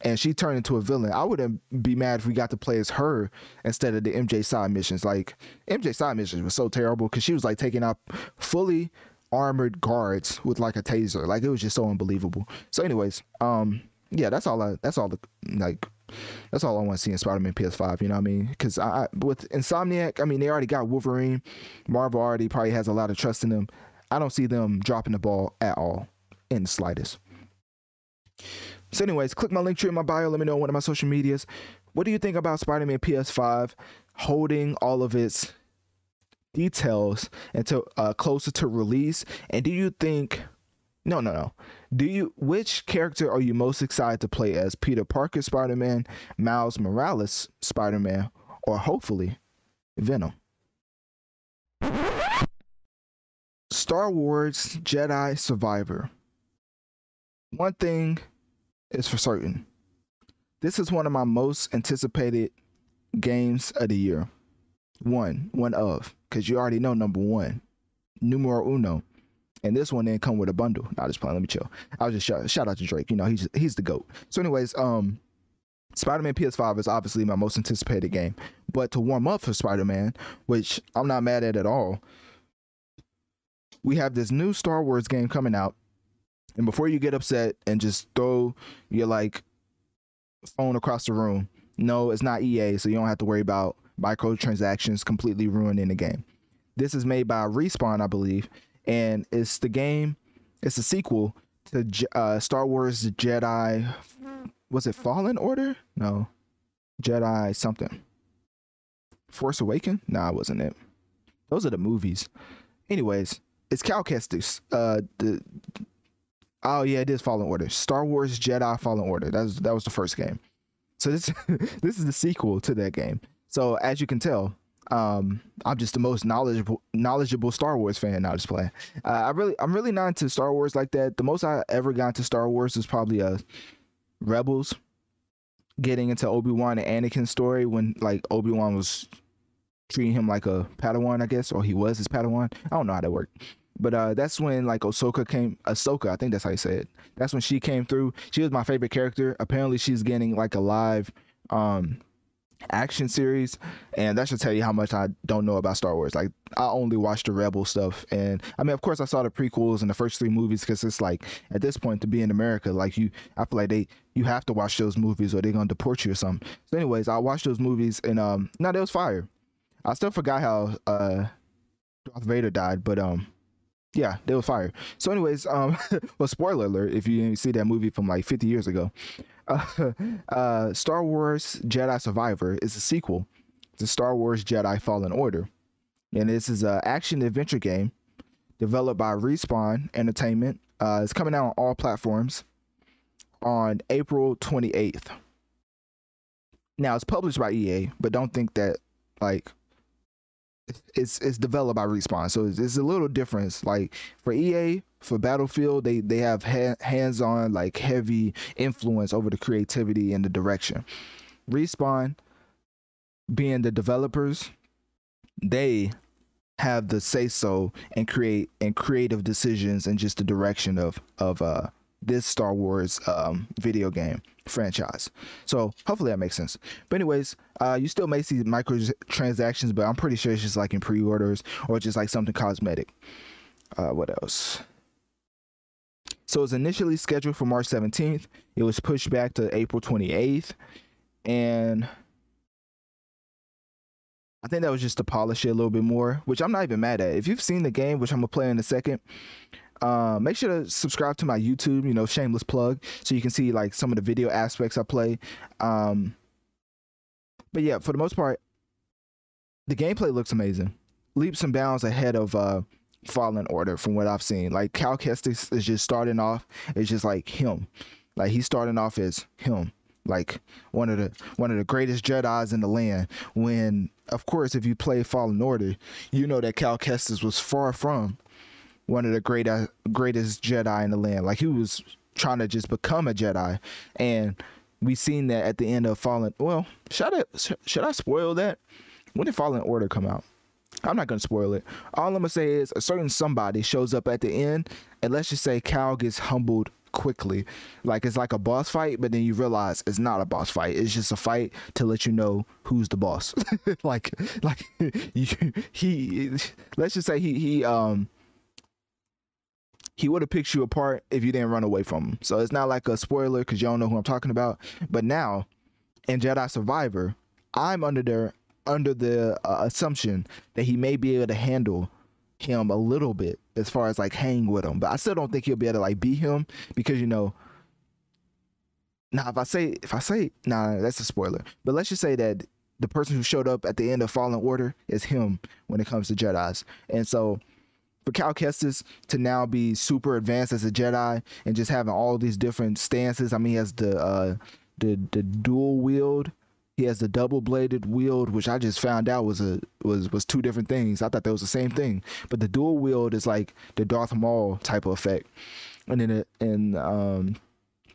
and she turned into a villain. I wouldn't be mad if we got to play as her instead of the MJ side missions. Like MJ side missions was so terrible because she was like taking out fully armored guards with like a taser. Like it was just so unbelievable. So, anyways, um, yeah, that's all. I that's all the like. That's all I want to see in Spider-Man PS5. You know what I mean? Because I, with Insomniac, I mean they already got Wolverine. Marvel already probably has a lot of trust in them. I don't see them dropping the ball at all in the slightest. So, anyways, click my link tree in my bio. Let me know on one of my social medias. What do you think about Spider-Man PS5 holding all of its details until uh, closer to release? And do you think? No, no, no. Do you? Which character are you most excited to play as? Peter Parker Spider Man, Miles Morales Spider Man, or hopefully Venom? Star Wars Jedi Survivor. One thing is for certain. This is one of my most anticipated games of the year. One, one of because you already know number one, numero uno. And this one didn't come with a bundle. Not just playing. Let me chill. I was just shout, shout out to Drake. You know, he's he's the goat. So, anyways, um, Spider-Man PS5 is obviously my most anticipated game. But to warm up for Spider-Man, which I'm not mad at at all, we have this new Star Wars game coming out. And before you get upset and just throw your like phone across the room, no, it's not EA, so you don't have to worry about microtransactions completely ruining the game. This is made by Respawn, I believe, and it's the game. It's a sequel to uh, Star Wars Jedi. Was it Fallen Order? No, Jedi something. Force Awaken? Nah, it wasn't it. Those are the movies. Anyways, it's Cal Kestis. Uh, the oh yeah, it is Fallen Order. Star Wars Jedi Fallen Order. That was that was the first game. So this <laughs> this is the sequel to that game. So as you can tell, um, I'm just the most knowledgeable knowledgeable Star Wars fan now. Just playing. Uh, I really I'm really not into Star Wars like that. The most I ever got into Star Wars is probably uh Rebels. Getting into Obi Wan and Anakin's story when like Obi Wan was treating him like a Padawan, I guess, or he was his Padawan. I don't know how that worked. But uh, that's when like Ahsoka came. Ahsoka, I think that's how you say it. That's when she came through. She was my favorite character. Apparently, she's getting like a live um action series and that should tell you how much i don't know about star wars like i only watched the rebel stuff and i mean of course i saw the prequels and the first three movies because it's like at this point to be in america like you i feel like they you have to watch those movies or they're gonna deport you or something so anyways i watched those movies and um no that was fire i still forgot how uh darth vader died but um yeah, they were fire. So, anyways, um, <laughs> well, spoiler alert if you didn't see that movie from like 50 years ago. <laughs> Uh, Star Wars Jedi Survivor is a sequel to Star Wars Jedi Fallen Order, and this is an action adventure game developed by Respawn Entertainment. Uh, it's coming out on all platforms on April 28th. Now, it's published by EA, but don't think that like it's it's developed by Respawn, so it's, it's a little difference. Like for EA, for Battlefield, they they have ha- hands-on like heavy influence over the creativity and the direction. Respawn, being the developers, they have the say so and create and creative decisions and just the direction of of uh this Star Wars um, video game franchise. So hopefully that makes sense. But anyways, uh, you still may see microtransactions, but I'm pretty sure it's just like in pre-orders or just like something cosmetic. Uh, what else? So it was initially scheduled for March 17th. It was pushed back to April 28th, and I think that was just to polish it a little bit more, which I'm not even mad at. If you've seen the game, which I'm gonna play in a second, uh, make sure to subscribe to my YouTube, you know, shameless plug, so you can see like some of the video aspects I play. Um, but yeah, for the most part, the gameplay looks amazing, leaps and bounds ahead of uh, Fallen Order from what I've seen. Like Cal Kestis is just starting off, it's just like him, like he's starting off as him, like one of the one of the greatest Jedi's in the land. When of course, if you play Fallen Order, you know that Cal Kestis was far from one of the great greatest Jedi in the land. Like he was trying to just become a Jedi, and we seen that at the end of Fallen. Well, should I should I spoil that? When did Fallen Order come out? I'm not gonna spoil it. All I'm gonna say is a certain somebody shows up at the end, and let's just say Cal gets humbled quickly. Like it's like a boss fight, but then you realize it's not a boss fight. It's just a fight to let you know who's the boss. <laughs> like like <laughs> he let's just say he he um he would have picked you apart if you didn't run away from him. So it's not like a spoiler because you don't know who I'm talking about. But now, in Jedi Survivor, I'm under the under the uh, assumption that he may be able to handle him a little bit as far as like hang with him. But I still don't think he'll be able to like beat him because you know. Now, if I say if I say nah, that's a spoiler. But let's just say that the person who showed up at the end of Fallen Order is him when it comes to Jedi's, and so for Cal Kestis to now be super advanced as a Jedi and just having all these different stances. I mean, he has the uh, the the dual wield. He has the double bladed wield, which I just found out was a was was two different things. I thought that was the same thing, but the dual wield is like the Darth Maul type of effect, and then and um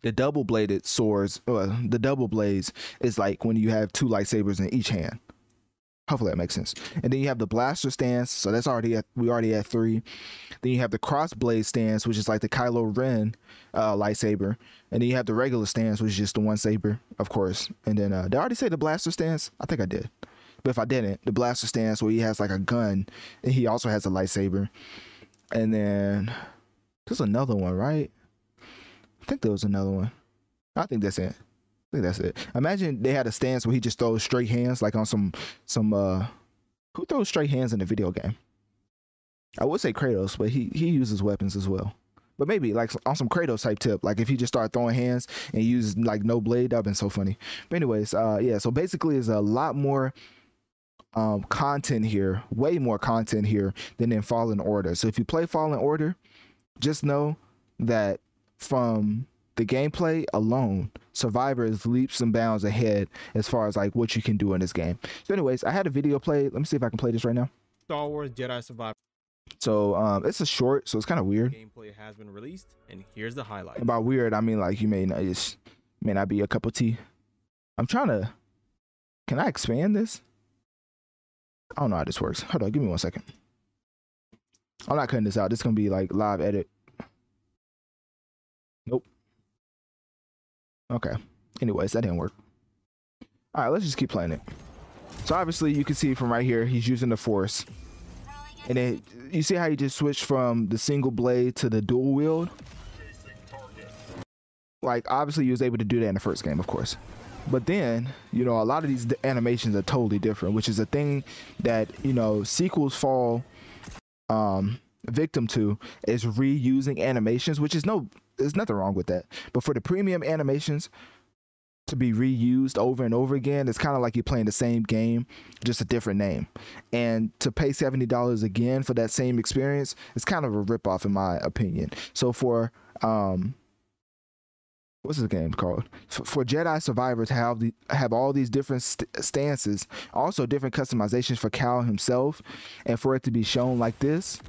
the double bladed swords, uh, the double blades is like when you have two lightsabers in each hand. Hopefully that makes sense. And then you have the blaster stance, so that's already at we already at three. Then you have the crossblade stance, which is like the Kylo Ren uh, lightsaber, and then you have the regular stance, which is just the one saber, of course. And then uh, did I already say the blaster stance? I think I did, but if I didn't, the blaster stance where he has like a gun, and he also has a lightsaber. And then there's another one, right? I think there was another one. I think that's it. I think that's it. Imagine they had a stance where he just throws straight hands, like on some some uh who throws straight hands in the video game? I would say Kratos, but he he uses weapons as well. But maybe like on some Kratos type tip, like if he just started throwing hands and use like no blade, that'd been so funny. But anyways, uh yeah, so basically it's a lot more um, content here, way more content here than in Fallen Order. So if you play Fallen Order, just know that from the gameplay alone, Survivor is leaps and bounds ahead as far as like what you can do in this game. So, anyways, I had a video play. Let me see if I can play this right now. Star Wars Jedi Survivor So um, it's a short, so it's kind of weird. gameplay has been released, and here's the highlight. And by weird, I mean like you may not just may not be a cup of tea. I'm trying to. Can I expand this? I don't know how this works. Hold on, give me one second. I'm not cutting this out. This is gonna be like live edit. Nope. Okay. Anyways, that didn't work. All right, let's just keep playing it. So obviously, you can see from right here, he's using the force, and then you see how he just switched from the single blade to the dual wield like obviously he was able to do that in the first game of course but then you know a lot of these animations are totally different which is a thing that you know sequels fall um victim to is reusing animations which is no there's nothing wrong with that. But for the premium animations to be reused over and over again it's kind of like you're playing the same game just a different name. And to pay $70 again for that same experience is kind of a ripoff in my opinion. So for um what's this game called? For, Jedi survivors have the have all these different st- stances, also different customizations for Cal himself, and for it to be shown like this,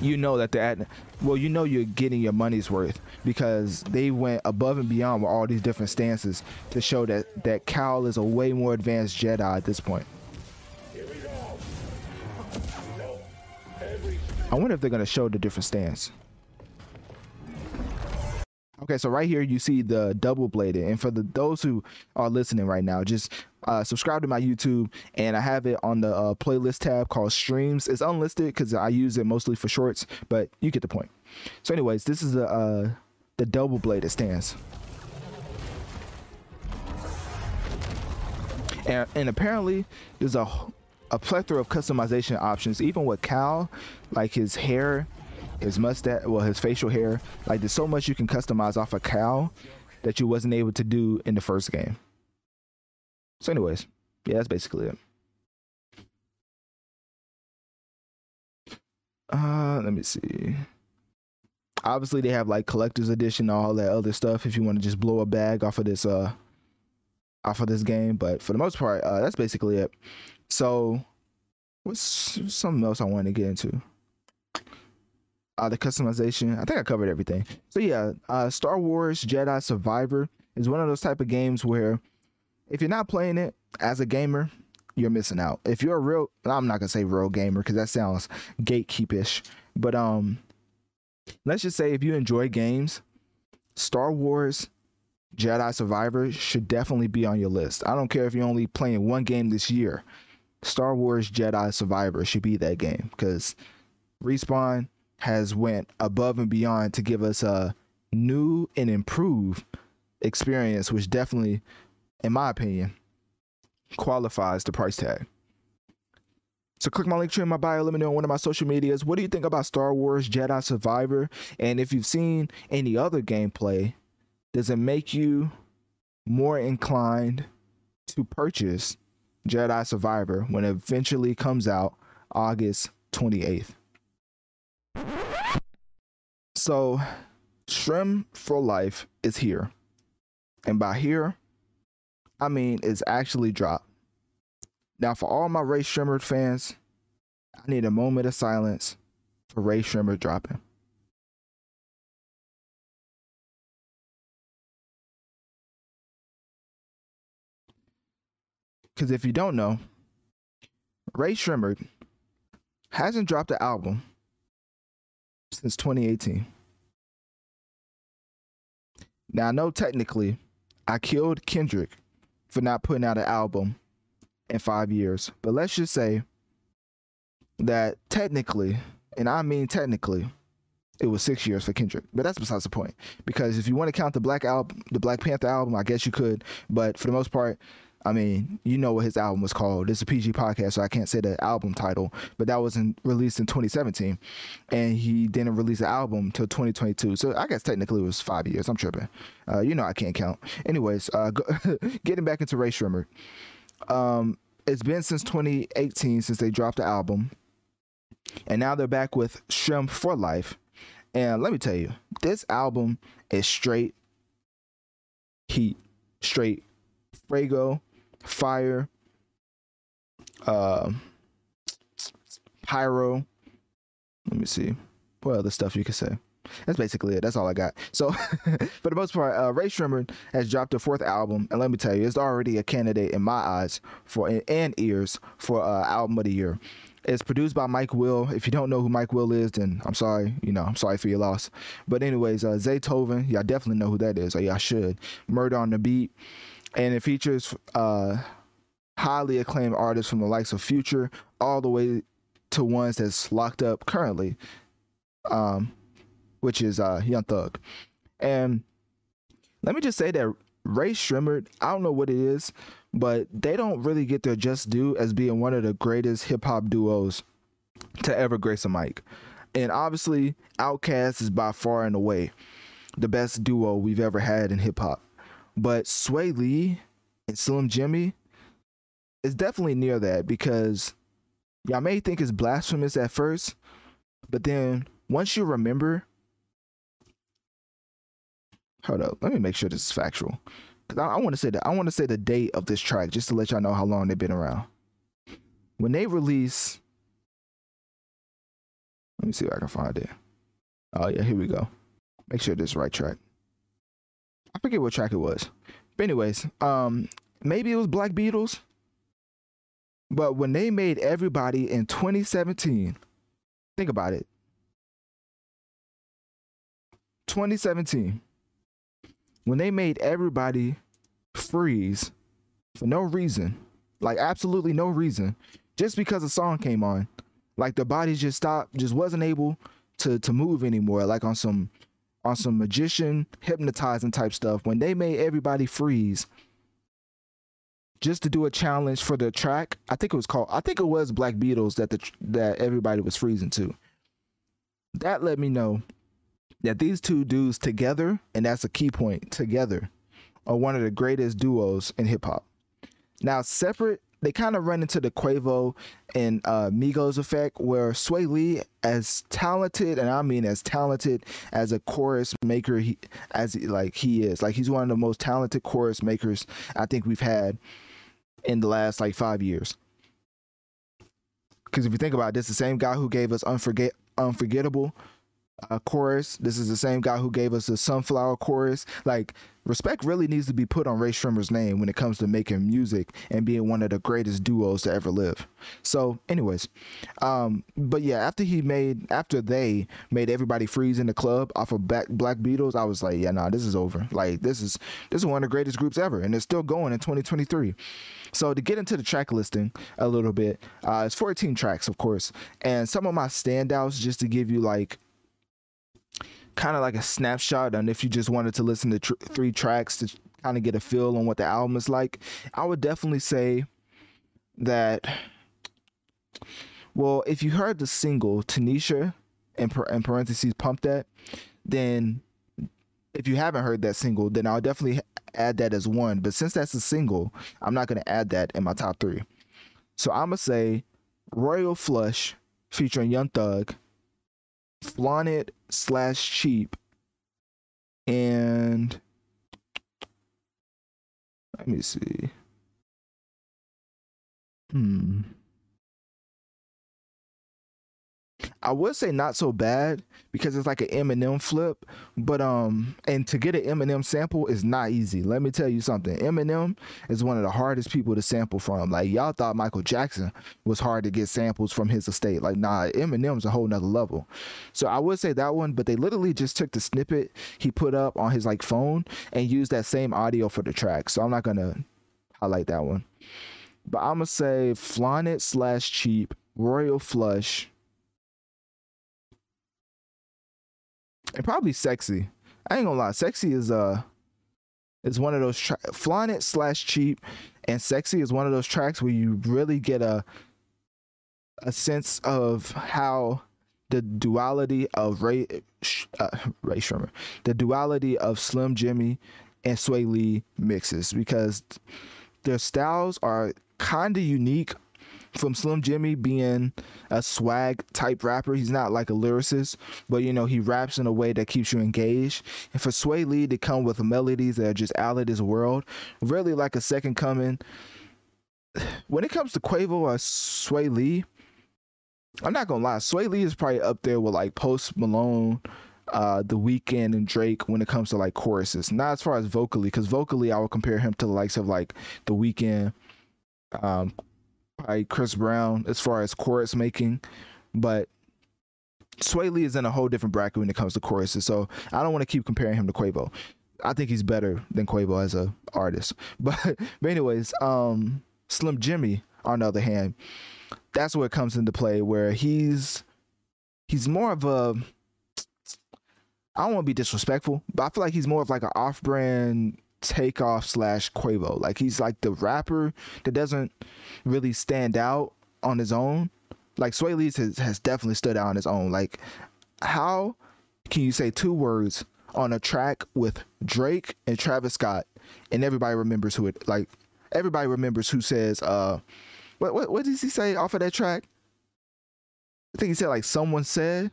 you know that they're at well, you know you're getting your money's worth because they went above and beyond with all these different stances to show that that Cal is a way more advanced Jedi at this point. I wonder if they're gonna show the different stance. Okay, so right here you see the double bladed, and for the those who are listening right now, just uh, subscribe to my YouTube, and I have it on the uh, playlist tab called Streams. It's unlisted because I use it mostly for shorts, but you get the point. So, anyways, this is the uh, the double bladed stance, and, and apparently there's a a plethora of customization options, even with Cal, like his hair his mustache, well, his facial hair. Like, there's so much you can customize off a Cal that you wasn't able to do in the first game. So, anyways, yeah, that's basically it. Uh, let me see. Obviously, they have like collector's edition, all that other stuff. If you want to just blow a bag off of this, uh, off of this game, but for the most part, uh, that's basically it. So, what's something else I wanted to get into? uh, the customization. I think I covered everything. So yeah, uh, Star Wars Jedi Survivor is one of those type of games where if you're not playing it as a gamer, you're missing out. If you're a real, I'm not gonna say real gamer because that sounds gatekeepish, but um, let's just say if you enjoy games, Star Wars Jedi Survivor should definitely be on your list. I don't care if you're only playing one game this year. Star Wars Jedi Survivor should be that game because respawn has went above and beyond to give us a new and improved experience which definitely in my opinion qualifies the price tag. So click my link tree in my bio let me know on one of my social medias. What do you think about star wars jedi survivor? And if you've seen any other gameplay does it make you more inclined to purchase jedi survivor when it eventually comes out august 28th so, Sremm for Life is here. And by here, I mean it's actually dropped. Now, for all my Rae Sremmurd fans, I need a moment of silence for Rae Sremmurd dropping. Because if you don't know, Rae Sremmurd hasn't dropped an album since 2018. Now, I know technically I killed Kendrick for not putting out an album in five years, but let's just say that technically, and I mean technically, it was six years for Kendrick. But that's besides the point. Because if you want to count the Black album, the Black Panther album, I guess you could. But for the most part, I mean, you know what his album was called. It's a PG podcast, so I can't say the album title, but that was in, released in 2017, and he didn't release an album until 2022. So I guess technically it was five years. I'm tripping. Uh, you know I can't count. Anyways, uh, go, <laughs> getting back into Rae Sremmurd. Um, it's been since 2018 since they dropped the album, and now they're back with Sremm for Life. And let me tell you, this album is straight heat, straight Frago, fire, uh, pyro. Let me see what other stuff you could say. That's basically it. That's all I got. So, <laughs> for the most part, uh, Rae Sremmurd has dropped a fourth album, and let me tell you, it's already a candidate in my eyes for and ears for uh, album of the year. It's produced by Mike Will. If you don't know who Mike Will is, then I'm sorry. You know, I'm sorry for your loss. But anyways, uh, Zaytoven, y'all definitely know who that is, or y'all should. Murder on the Beat, and it features uh, highly acclaimed artists from the likes of Future, all the way to ones that's locked up currently. Um, which is uh, Young Thug. And let me just say that Rae Sremmurd, I don't know what it is, but they don't really get their just due as being one of the greatest hip hop duos to ever grace a mic. And obviously, Outkast is by far and away the best duo we've ever had in hip hop. But Swae Lee and Slim Jxmmi is definitely near that because y'all may think it's blasphemous at first, but then once you remember Hold up. Let me make sure this is factual. Cause I, I want to say that I want to say the date of this track just to let y'all know how long they've been around. When they release, let me see if I can find it. Oh yeah, here we go. Make sure this is right track. I forget what track it was. But anyways, um, maybe it was Black Beatles. But when they made everybody in 2017, think about it. 2017 when they made everybody freeze for no reason, like absolutely no reason, just because a song came on, like the body just stopped, just wasn't able to to move anymore, like on some on some magician hypnotizing type stuff. When they made everybody freeze just to do a challenge for the track, I think it was called, I think it was Black Beatles that the that everybody was freezing to. That let me know that these two dudes together, and that's a key point, together, are one of the greatest duos in hip hop. Now, separate, they kind of run into the Quavo and uh, Migos effect, where Swae Lee, as talented, and I mean as talented as a chorus maker, he, as like he is, like he's one of the most talented chorus makers I think we've had in the last like five years. Because if you think about it, this, the same guy who gave us Unforget Unforgettable uh, chorus. This is the same guy who gave us the Sunflower chorus. Like, respect really needs to be put on Rae Sremmurd's name when it comes to making music and being one of the greatest duos to ever live. So, anyways, um, but yeah, after he made, after they made everybody freeze in the club off of Black, Black Beatles, I was like, yeah, nah, this is over. Like, this is this is one of the greatest groups ever, and it's still going in 2023. So to get into the track listing a little bit, uh, it's 14 tracks, of course, and some of my standouts just to give you like kind of like a snapshot and if you just wanted to listen to tr- three tracks to kind of get a feel on what the album is like i would definitely say that well if you heard the single tanisha in, in parentheses pump that then if you haven't heard that single then i'll definitely add that as one. But since that's a single i'm not going to add that in my top three. So i'm going to say royal flush featuring young thug flaunted slash cheap. And let me see. Hmm I would say not so bad because it's like an Eminem flip, but um, and to get an Eminem sample is not easy. Let me tell you something. Eminem is one of the hardest people to sample from. Like y'all thought Michael Jackson was hard to get samples from his estate. Like nah, Eminem's a whole nother level. So I would say that one, but they literally just took the snippet he put up on his like phone and used that same audio for the track. So I'm not gonna highlight that one. But I'm gonna say Flaunted slash cheap, Royal Flush and probably sexy. I ain't gonna lie, sexy is uh is one of those tra- flaunted slash cheap, and sexy is one of those tracks where you really get a a sense of how the duality of Ray uh, Rae Sremmurd, the duality of Slim Jxmmi and Swae Lee mixes because their styles are kind of unique from Slim Jxmmi being a swag type rapper. He's not like a lyricist, but you know, he raps in a way that keeps you engaged. And for Swae Lee to come with melodies that are just out of this world, really like a second coming. When it comes to Quavo or Swae Lee, I'm not gonna lie, Swae Lee is probably up there with like Post Malone, uh, The Weeknd, and Drake when it comes to like choruses. Not as far as vocally, because vocally I would compare him to the likes of like The Weeknd, um, by Chris Brown as far as chorus making, but Swae Lee is in a whole different bracket when it comes to choruses. So I don't want to keep comparing him to Quavo. I think he's better than Quavo as a artist. <laughs> But but anyways, um, Slim Jxmmi, on the other hand, that's where it comes into play where he's he's more of a I don't want to be disrespectful, but I feel like he's more of like an off-brand takeoff slash Quavo. Like he's like the rapper that doesn't really stand out on his own. Like Swae Lee has, has definitely stood out on his own. Like how can you say two words on a track with Drake and Travis Scott and everybody remembers who it like everybody remembers who says uh what what what does he say off of that track? I think he said like someone said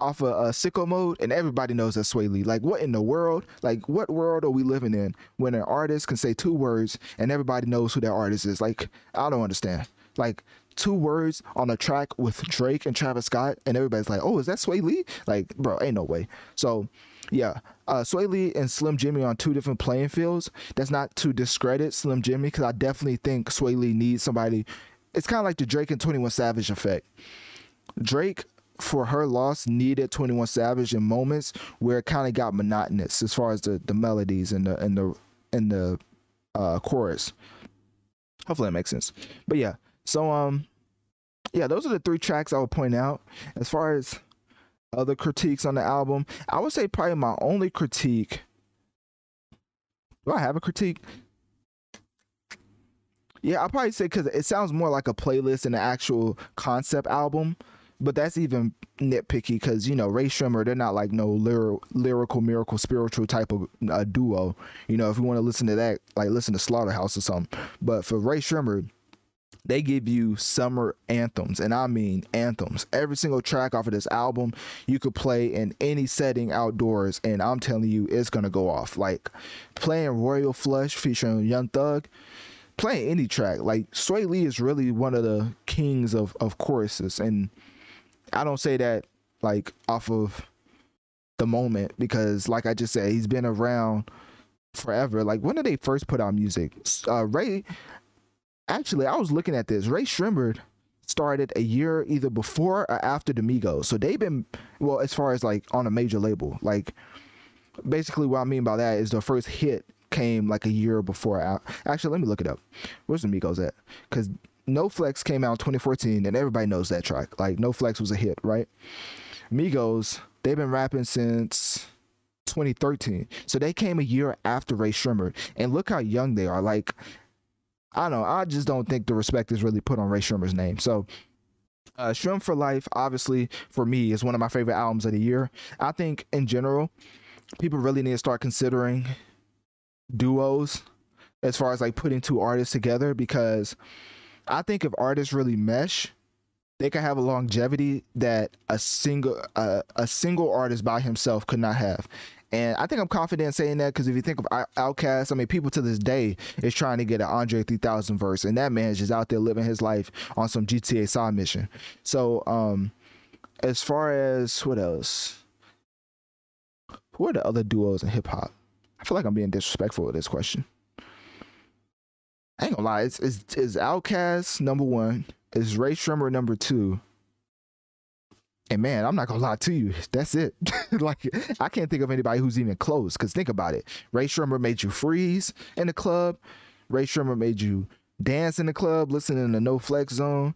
off of uh, sicko mode, and everybody knows that Swae Lee. Like, what in the world? Like, what world are we living in when an artist can say two words and everybody knows who that artist is? Like, I don't understand. Like, two words on a track with Drake and Travis Scott, and everybody's like, "Oh, is that Swae Lee?" Like, bro, ain't no way. So, yeah, uh, Swae Lee and Slim Jxmmi on two different playing fields. That's not to discredit Slim Jxmmi because I definitely think Swae Lee needs somebody. It's kind of like the Drake and Twenty One Savage effect. Drake for her loss needed 21 Savage in moments where it kind of got monotonous as far as the, the melodies and the and the and the uh, chorus. Hopefully that makes sense. But yeah, so um yeah, those are the three tracks I would point out. As far as other critiques on the album, I would say probably my only critique. Do I have a critique? Yeah, I'll probably say because it sounds more like a playlist than an actual concept album but that's even nitpicky because you know Rae Sremmurd, they're not like no lyrical, lyrical miracle spiritual type of uh, duo. You know, if you want to listen to that, like listen to Slaughterhouse or something. But for Rae Sremmurd, they give you summer anthems, and I mean anthems. Every single track off of this album, you could play in any setting outdoors, and I'm telling you, it's gonna go off. Like playing Royal Flush featuring Young Thug playing any track. Like Swae Lee is really one of the kings of of choruses, and I don't say that like off of the moment because, like I just said, he's been around forever. Like when did they first put out music? Uh, Ray, actually, I was looking at this. Rae Sremmurd started a year either before or after the Migos, so they've been well as far as like on a major label. Like basically, what I mean by that is the first hit came like a year before out. Actually, let me look it up. Where's the Migos at? Because no Flex came out in 2014, and everybody knows that track. Like No Flex was a hit, right? Migos, they've been rapping since 2013, so they came a year after Rae Sremmurd, and look how young they are. Like I don't know, I just don't think the respect is really put on Rae Sremmurd's name. So. Uh, Sremm for Life, obviously, for me, is one of my favorite albums of the year. I think, in general, people really need to start considering duos as far as like putting two artists together because I think if artists really mesh, they can have a longevity that a single uh, a single artist by himself could not have. And I think I'm confident in saying that because if you think of Outkast, I mean, people to this day is trying to get an Andre 3000 verse, and that man is just out there living his life on some GTA side mission. So, um, as far as what else? Who are the other duos in hip hop? I feel like I'm being disrespectful with this question. Ain't gonna lie, it's, it's, it's Outkast number one, is Rae Sremmurd number two. And man, I'm not gonna lie to you, that's it. <laughs> like I can't think of anybody who's even close. Cause think about it. Rae Sremmurd made you freeze in the club. Rae Sremmurd made you dance in the club, listening to No Flex Zone.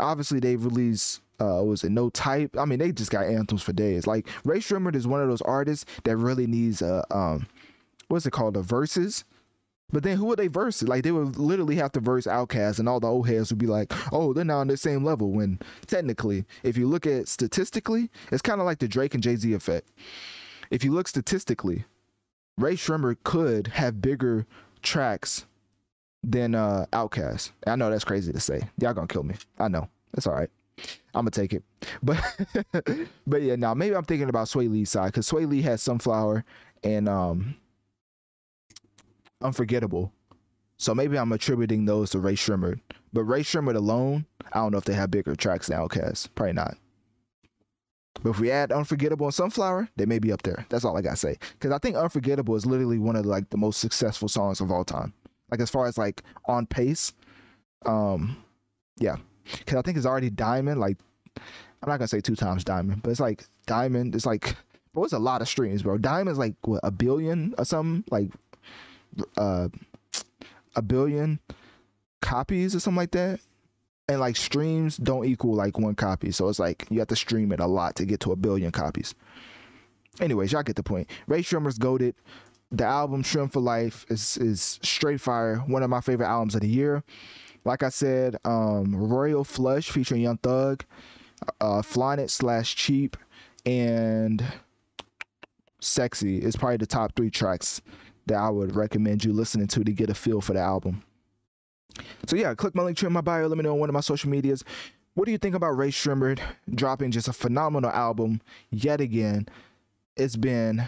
Obviously, they've released uh was it no type i mean they just got anthems for days like Rae Sremmurd is one of those artists that really needs a um what's it called a verses but then who would they verse? Like they would literally have to verse Outkast, and all the old heads would be like, "Oh, they're now on the same level." When technically, if you look at statistically, it's kind of like the Drake and Jay Z effect. If you look statistically, Rae Sremmurd could have bigger tracks than uh Outkast. I know that's crazy to say. Y'all gonna kill me. I know. That's all right. I'm gonna take it. But <laughs> but yeah, now maybe I'm thinking about Swae Lee's side because Swae Lee has Sunflower and um Unforgettable. So maybe I'm attributing those to Rae Sremmurd. But Rae Sremmurd alone, I don't know if they have bigger tracks than Outkast. Probably not. But if we add Unforgettable and Sunflower, they may be up there. That's all I gotta say. Because I think Unforgettable is literally one of like the most successful songs of all time. Like as far as like on pace, um, yeah. Because I think it's already Diamond. Like I'm not gonna say two times Diamond, but it's like Diamond. It's like, bro, it's a lot of streams, bro. Diamond's like what a billion or something. Like, uh, a billion copies or something like that. And like streams don't equal like one copy. So it's like you have to stream it a lot to get to a billion copies. Anyways y'all get the point. Rae Sremmurd's goaded the album Sremm for life is is straight fire. One of my favorite albums of the year. Like i said um royal flush featuring young thug uh flaunt slash cheap and sexy is probably the top three tracks that i would recommend you listening to to get a feel for the album so yeah, click my link tree in my bio. Let me know on one of my social medias. What do you think about Rae Sremmurd dropping just a phenomenal album yet again? It's been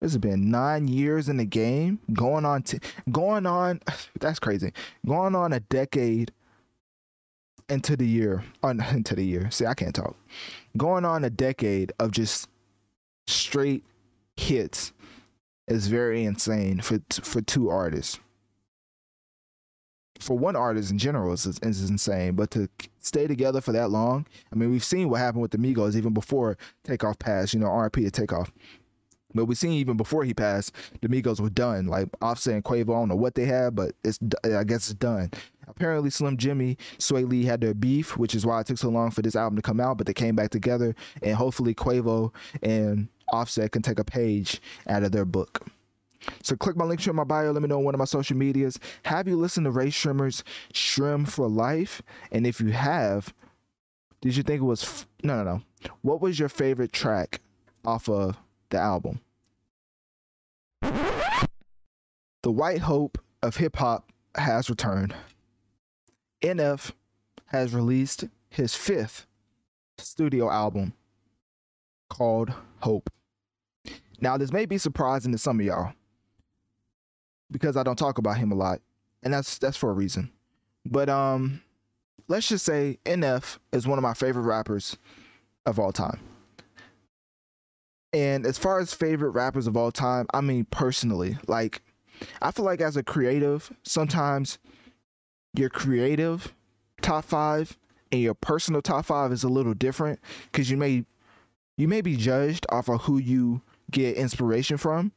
it's been nine years in the game, going on to going on. <sighs> That's crazy. Going on a decade into the year, on <laughs> into the year. See, I can't talk. Going on a decade of just straight hits is very insane for for two artists for one artist in general is, is insane. But to stay together for that long, I mean, we've seen what happened with the Migos even before Takeoff passed. You know, RP to Takeoff. But we've seen even before he passed, the Migos were done. Like Offset and Quavo, I don't know what they had, but it's I guess it's done. Apparently, Slim Jxmmi, Swae Lee had their beef, which is why it took so long for this album to come out. But they came back together, and hopefully Quavo and Offset can take a page out of their book. So click my link tree in my bio. Let me know on one of my social medias. Have you listened to Rae Sremmurd's Sremm for Life? And if you have, did you think it was f- no no no? What was your favorite track off of the album? The White Hope of hip hop has returned. NF has released his fifth studio album called Hope. Now, this may be surprising to some of y'all because I don't talk about him a lot, and that's that's for a reason. But um, let's just say NF is one of my favorite rappers of all time. And as far as favorite rappers of all time, I mean personally, like I feel like as a creative, sometimes your creative top five and your personal top five is a little different because you may you may be judged off of who you get inspiration from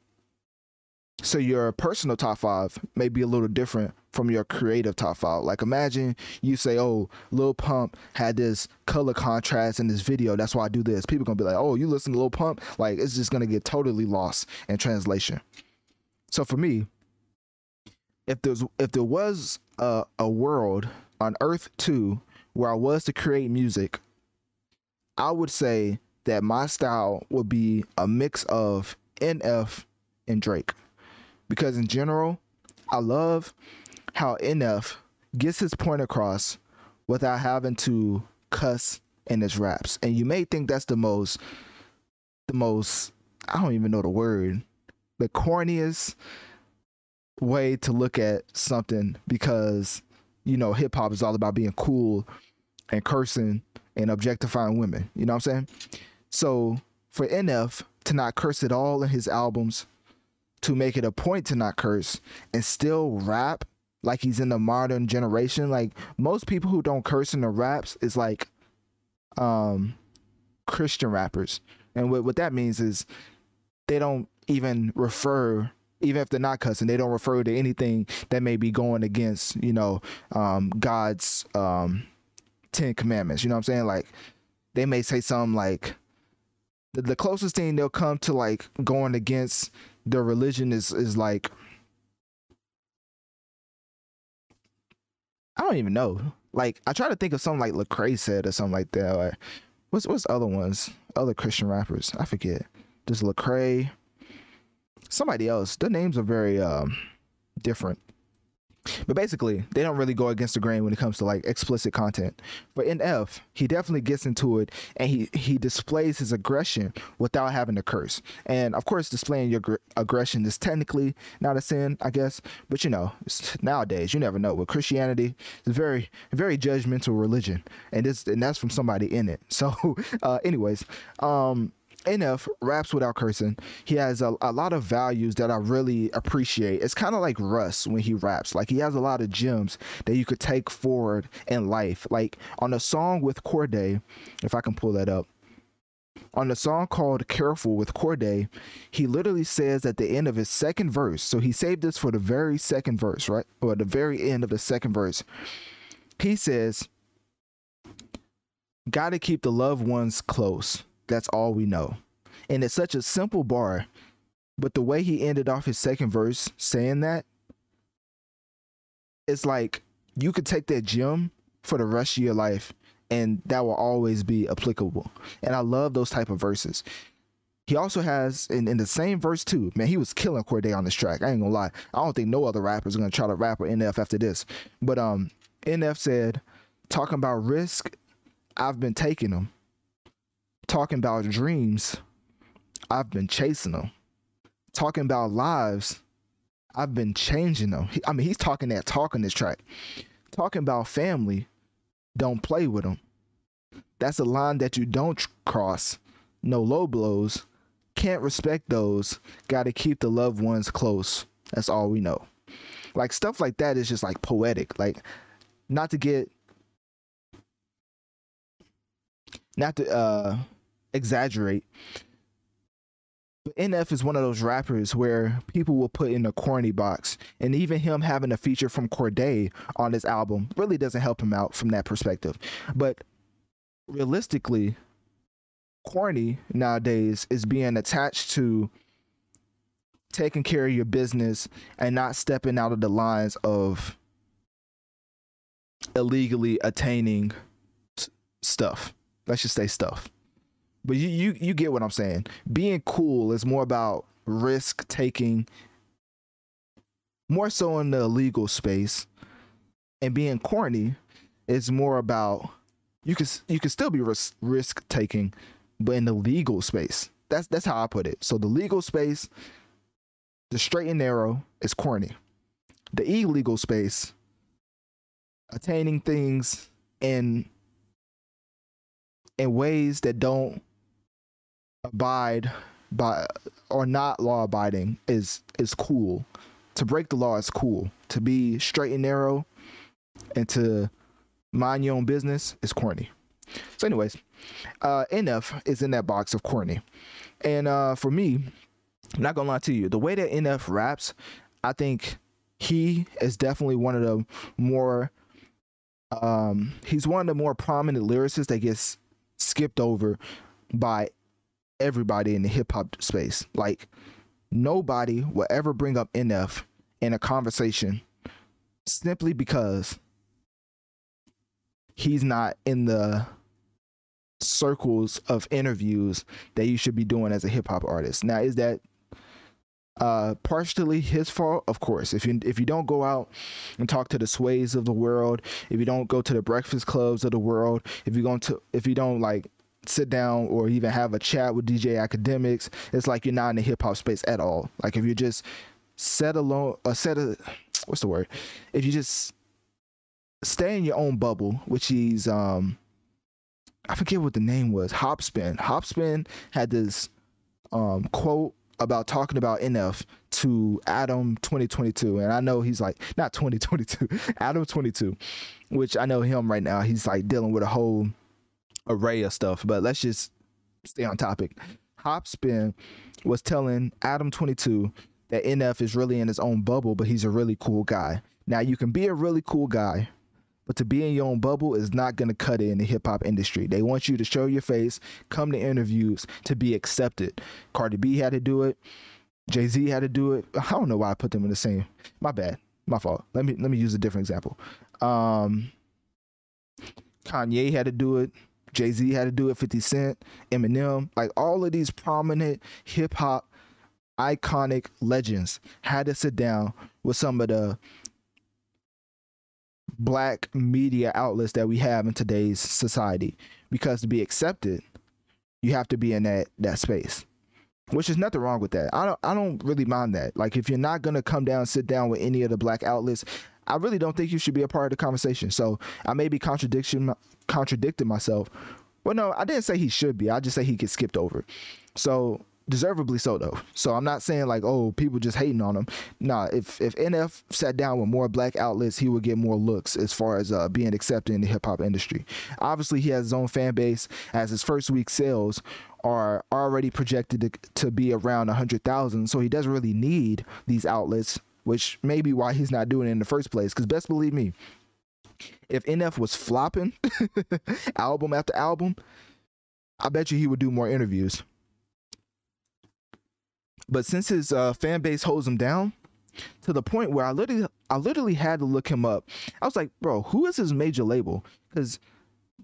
so your personal top five may be a little different from your creative top five. Like imagine you say, "Oh, Lil Pump had this color contrast in this video. That's why I do this." People gonna be like, "Oh, you listen to Lil Pump?" Like it's just gonna get totally lost in translation. So for me, if there's if there was a, a world on Earth two where I was to create music, I would say that my style would be a mix of NF and Drake because in general, I love how NF gets his point across without having to cuss in his raps. And you may think that's the most the most I don't even know the word, the corniest way to look at something because you know hip hop is all about being cool and cursing and objectifying women. You know what I'm saying? So for NF to not curse at all in his albums to make it a point to not curse and still rap like he's in the modern generation. Like most people who don't curse in the raps is like um Christian rappers. And what what that means is they don't even refer even if they're not cussing, they don't refer to anything that may be going against, you know, um, God's um, Ten Commandments. You know what I'm saying? Like, they may say something like, the, closest thing they'll come to like going against their religion is is like I don't even know. Like I try to think of something like Lecrae said or something like that. Or what's what's other ones? Other Christian rappers. I forget. Just Lecrae. Somebody else. The names are very um different. But basically, they don't really go against the grain when it comes to like explicit content. But NF, he definitely gets into it and he he displays his aggression without having to curse. And of course, displaying your gr- aggression is technically not a sin, I guess. But you know, nowadays you never know. With Christianity, it's a very very judgmental religion, and this and that's from somebody in it. <laughs> So, uh, anyways, um, NF raps without cursing. He has a, a lot of values that I really appreciate. It's kind of like Russ when he raps. Like he has a lot of gems that you could take forward in life. Like on a song with Cordae, if I can pull that up. On the song called Careful with Cordae, he literally says at the end of his second verse, so he saved this for the very second verse, right? Or the very end of the second verse. He says, Gotta keep the loved ones close that's all we know. And it's such a simple bar, but the way he ended off his second verse saying that, it's like you could take that gem for the rest of your life and that will always be applicable. And I love those type of verses. He also has in, in the same verse too, man, he was killing Cordae on this track. I ain't gonna lie. I don't think no other rappers gonna try to rap with NF after this. But um NF said, talking about risk, I've been taking them talking about dreams, I've been chasing them. Talking about lives, I've been changing them. I mean, he's talking that talk on this track. Talking about family, don't play with them. That's a line that you don't cross. No low blows. Can't respect those. Got to keep the loved ones close. That's all we know. Like stuff like that is just like poetic. Like, not to get, not to uh exaggerate. But NF is one of those rappers where people will put in a corny box, and even him having a feature from Cordae on his album really doesn't help him out from that perspective. But realistically, corny nowadays is being attached to taking care of your business and not stepping out of the lines of illegally attaining stuff. Let's just say stuff. But you, you you get what I'm saying. Being cool is more about risk taking, more so in the legal space, and being corny is more about you can you can still be risk risk taking, but in the legal space. That's that's how I put it. So the legal space, the straight and narrow is corny. The illegal space, attaining things in in ways that don't abide by or not law abiding is is cool. To break the law is cool. To be straight and narrow and to mind your own business is corny. So, anyways, uh, NF is in that box of corny, and uh, for me, I'm not gonna lie to you, the way that NF raps, I think he is definitely one of the more um, he's one of the more prominent lyricists that gets skipped over by everybody in the hip hop space. Like nobody will ever bring up NF in a conversation simply because he's not in the circles of interviews that you should be doing as a hip hop artist. Now, is that uh partially his fault of course if you if you don't go out and talk to the sways of the world if you don't go to the breakfast clubs of the world if you don't to if you don't like sit down or even have a chat with DJ Akademiks, it's like you're not in the hip hop space at all. Like if you just set alone, a set <tsk> of what's the word? If you just stay in your own bubble, which is um, I forget what the name was. Hopsin. Hopsin had this um quote about talking about NF to Adam 2022, and I know he's like not 2022, <laughs> Adam 22, which I know him right now. He's like dealing with a whole array of stuff, but let's just stay on topic. Hopsin was telling Adam 22 that NF is really in his own bubble, but he's a really cool guy. Now, you can be a really cool guy, but to be in your own bubble is not going to cut it in the hip hop industry. They want you to show your face, come to interviews to be accepted. Cardi B had to do it. Jay Z had to do it. I don't know why I put them in the same. My bad. My fault. Let me let me use a different example. Um, Kanye had to do it. Jay Z had to do it, 50 Cent, Eminem, like all of these prominent hip hop iconic legends had to sit down with some of the black media outlets that we have in today's society. Because to be accepted you have to be in that that space which is nothing wrong with that. I don't i don't really mind that. Like if you're not going to come down sit down with any of the black outlets i really don't think you should be a part of the conversation so i may be contradiction contradicting myself well no i didn't say he should be i just say he gets skipped over so deservedly so though. So I'm not saying like oh people just hating on him. Nah, if if NF sat down with more black outlets, he would get more looks as far as uh, being accepted in the hip hop industry. Obviously, he has his own fan base as his first week sales are already projected to, to be around 100,000, so he doesn't really need these outlets, which may be why he's not doing it in the first place. Because best believe me, if NF was flopping <laughs> album after album, I bet you he would do more interviews. But since his uh, fan base holds him down to the point where I literally, I literally had to look him up. I was like, bro, who is his major label? Because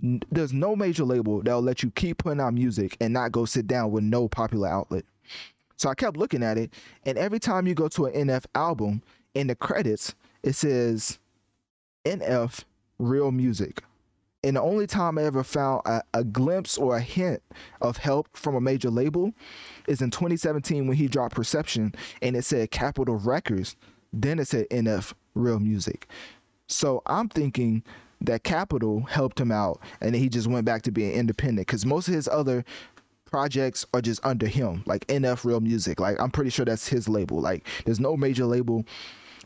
n- there's no major label that'll let you keep putting out music and not go sit down with no popular outlet. So I kept looking at it, and every time you go to an NF album, in the credits, it says NF Real Music. And the only time I ever found a, a, glimpse or a hint of help from a major label is in 2017 when he dropped Perception and it said Capitol Records. Then it said NF Real Music. So I'm thinking that Capitol helped him out and he just went back to being independent because most of his other projects are just under him, like NF Real Music. Like I'm pretty sure that's his label. Like there's no major label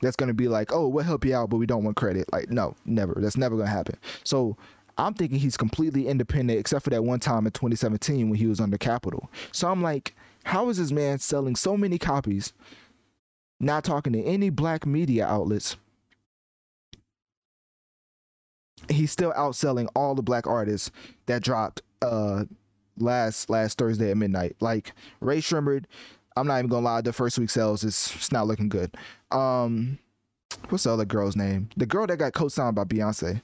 that's gonna be like, oh, we'll help you out, but we don't want credit. Like no, never. That's never gonna happen. So I'm thinking he's completely independent, except for that one time in 2017 when he was under Capitol. So I'm like, how is this man selling so many copies, not talking to any black media outlets? He's still outselling all the black artists that dropped uh last last Thursday at midnight. Like Rae Sremmurd, I'm not even gonna lie, the first week sales is it's not looking good. Um, what's the other girl's name? The girl that got co-signed by Beyonce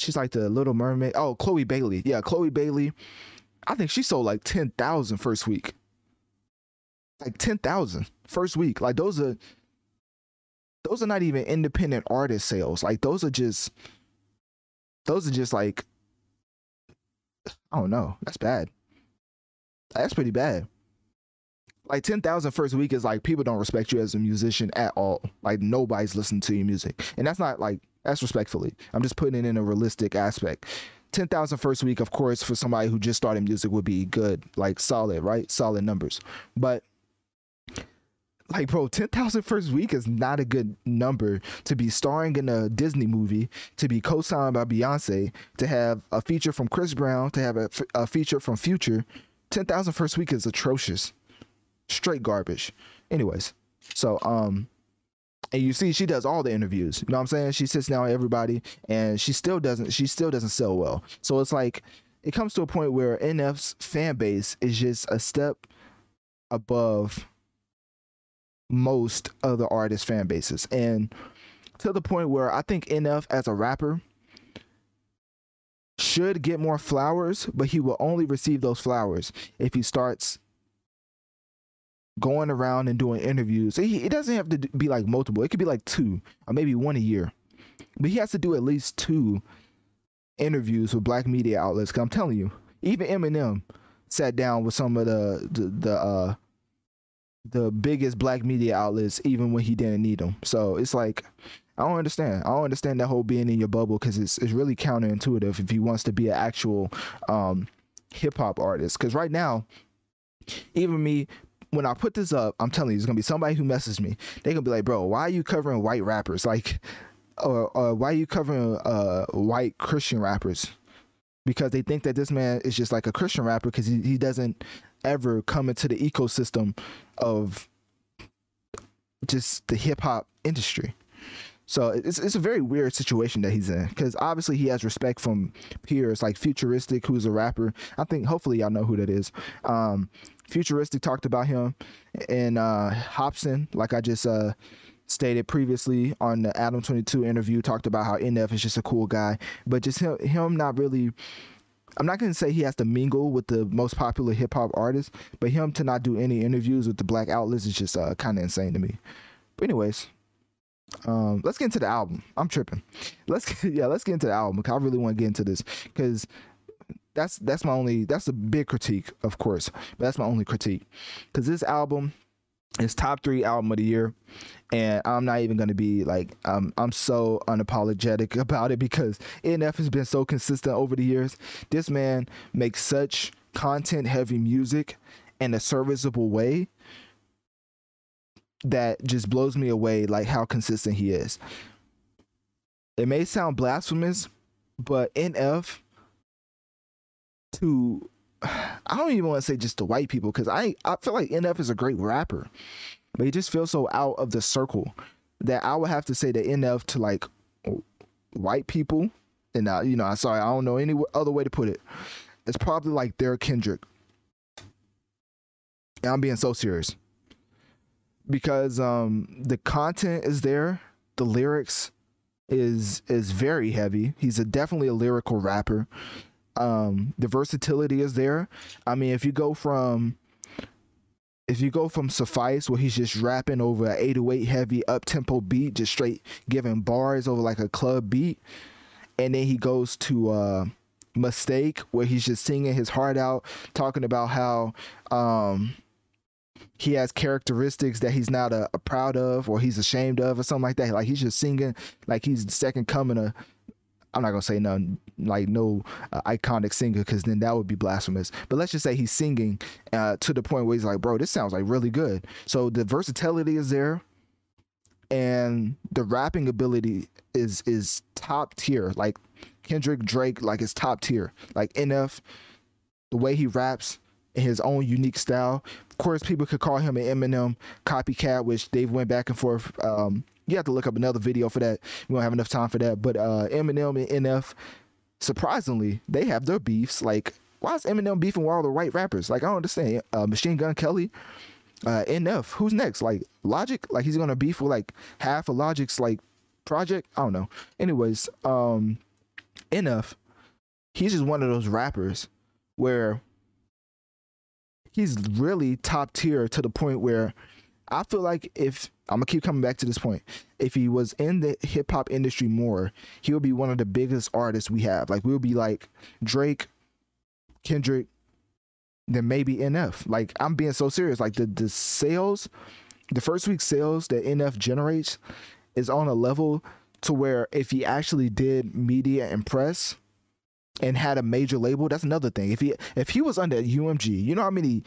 she's like the Little Mermaid. Oh, Chloe Bailey. Yeah, Chloe Bailey. I think she sold like 10,000 first week. Like 10,000 first week. Like those are those are not even independent artist sales. Like those are just those are just like I don't know. That's bad. That's pretty bad. Like 10,000 first week is like people don't respect you as a musician at all. Like nobody's listening to your music. And that's not like that's respectfully. I'm just putting it in a realistic aspect. 10,000 first week, of course, for somebody who just started music would be good, like solid, right? Solid numbers. But like, bro, 10,000 first week is not a good number to be starring in a Disney movie, to be co signed by Beyonce, to have a feature from Chris Brown, to have a, a feature from Future. 10,000 first week is atrocious. Straight garbage. Anyways, so, um, and you see she does all the interviews you know what i'm saying she sits down with everybody and she still doesn't she still doesn't sell well so it's like it comes to a point where nf's fan base is just a step above most other artist fan bases and to the point where i think nf as a rapper should get more flowers but he will only receive those flowers if he starts going around and doing interviews. He, it doesn't have to be like multiple. It could be like two or maybe one a year. But he has to do at least two interviews with black media outlets. I'm telling you, even Eminem sat down with some of the the, the uh the biggest black media outlets even when he didn't need them. So it's like I don't understand. I don't understand that whole being in your bubble because it's it's really counterintuitive if he wants to be an actual um, hip hop artist. Because right now, even me when I put this up, I'm telling you, there's gonna be somebody who messes me. They gonna be like, bro, why are you covering white rappers? Like, or, or why are you covering uh white Christian rappers? Because they think that this man is just like a Christian rapper because he, he doesn't ever come into the ecosystem of just the hip hop industry. So it's it's a very weird situation that he's in because obviously he has respect from peers like Futuristic, who's a rapper. I think hopefully y'all know who that is. Um, Futuristic talked about him, and uh, Hopsin, like I just uh, stated previously on the Adam Twenty Two interview, talked about how NF is just a cool guy, but just him, him not really. I'm not gonna say he has to mingle with the most popular hip hop artists, but him to not do any interviews with the black outlets is just uh, kind of insane to me. But anyways, Um, let's get into the album. I'm tripping. Let's get, <laughs> yeah, let's get into the album. Because I really want to get into this because that's that's my only that's a big critique, of course, but that's my only critique because this album is top three album of the year, and I'm not even gonna be like um, I'm so unapologetic <laughs> about it because NF has been so consistent over the years. This man makes such content heavy music in a serviceable way that just blows me away like how consistent he is. It may sound blasphemous, but NF to I don't even want to say just the white people because I I feel like NF is a great rapper, but he just feels so out of the circle that I would have to say that NF to like white people, and uh, you know, I sorry, I don't know any other way to put it. It's probably like their Kendrick. And I'm being so serious because um the content is there, the lyrics is is very heavy. He's a definitely a lyrical rapper um the versatility is there. I mean if you go from if you go from suffice where he's just rapping over an 808 heavy up tempo beat just straight giving bars over like a club beat and then he goes to uh mistake where he's just singing his heart out talking about how um he has characteristics that he's not a, uh, proud of or he's ashamed of or something like that. Like he's just singing like he's the second coming of I'm not gonna say none like no uh, iconic singer because then that would be blasphemous. But let's just say he's singing uh, to the point where he's like, bro, this sounds like really good. So the versatility is there, and the rapping ability is is top tier. Like Kendrick Drake, like it's top tier. Like NF, the way he raps in his own unique style. Of course, people could call him an Eminem copycat, which they've went back and forth. Um, you have to look up another video for that. We don't have enough time for that. But uh, Eminem and NF, surprisingly, they have their beefs. Like, why is Eminem beefing with all the white rappers? Like, I don't understand. Uh, Machine Gun Kelly, uh, NF, who's next? Like, Logic? Like, he's gonna beef with like half of Logic's like project? I don't know. Anyways, um, NF, he's just one of those rappers where he's really top tier to the point where I feel like if I'm gonna keep coming back to this point, if he was in the hip hop industry more, he would be one of the biggest artists we have. Like we'll be like Drake, Kendrick, then maybe NF. Like I'm being so serious. Like the the sales, the first week sales that NF generates is on a level to where if he actually did media and press and had a major label, that's another thing. If he if he was under UMG, you know how many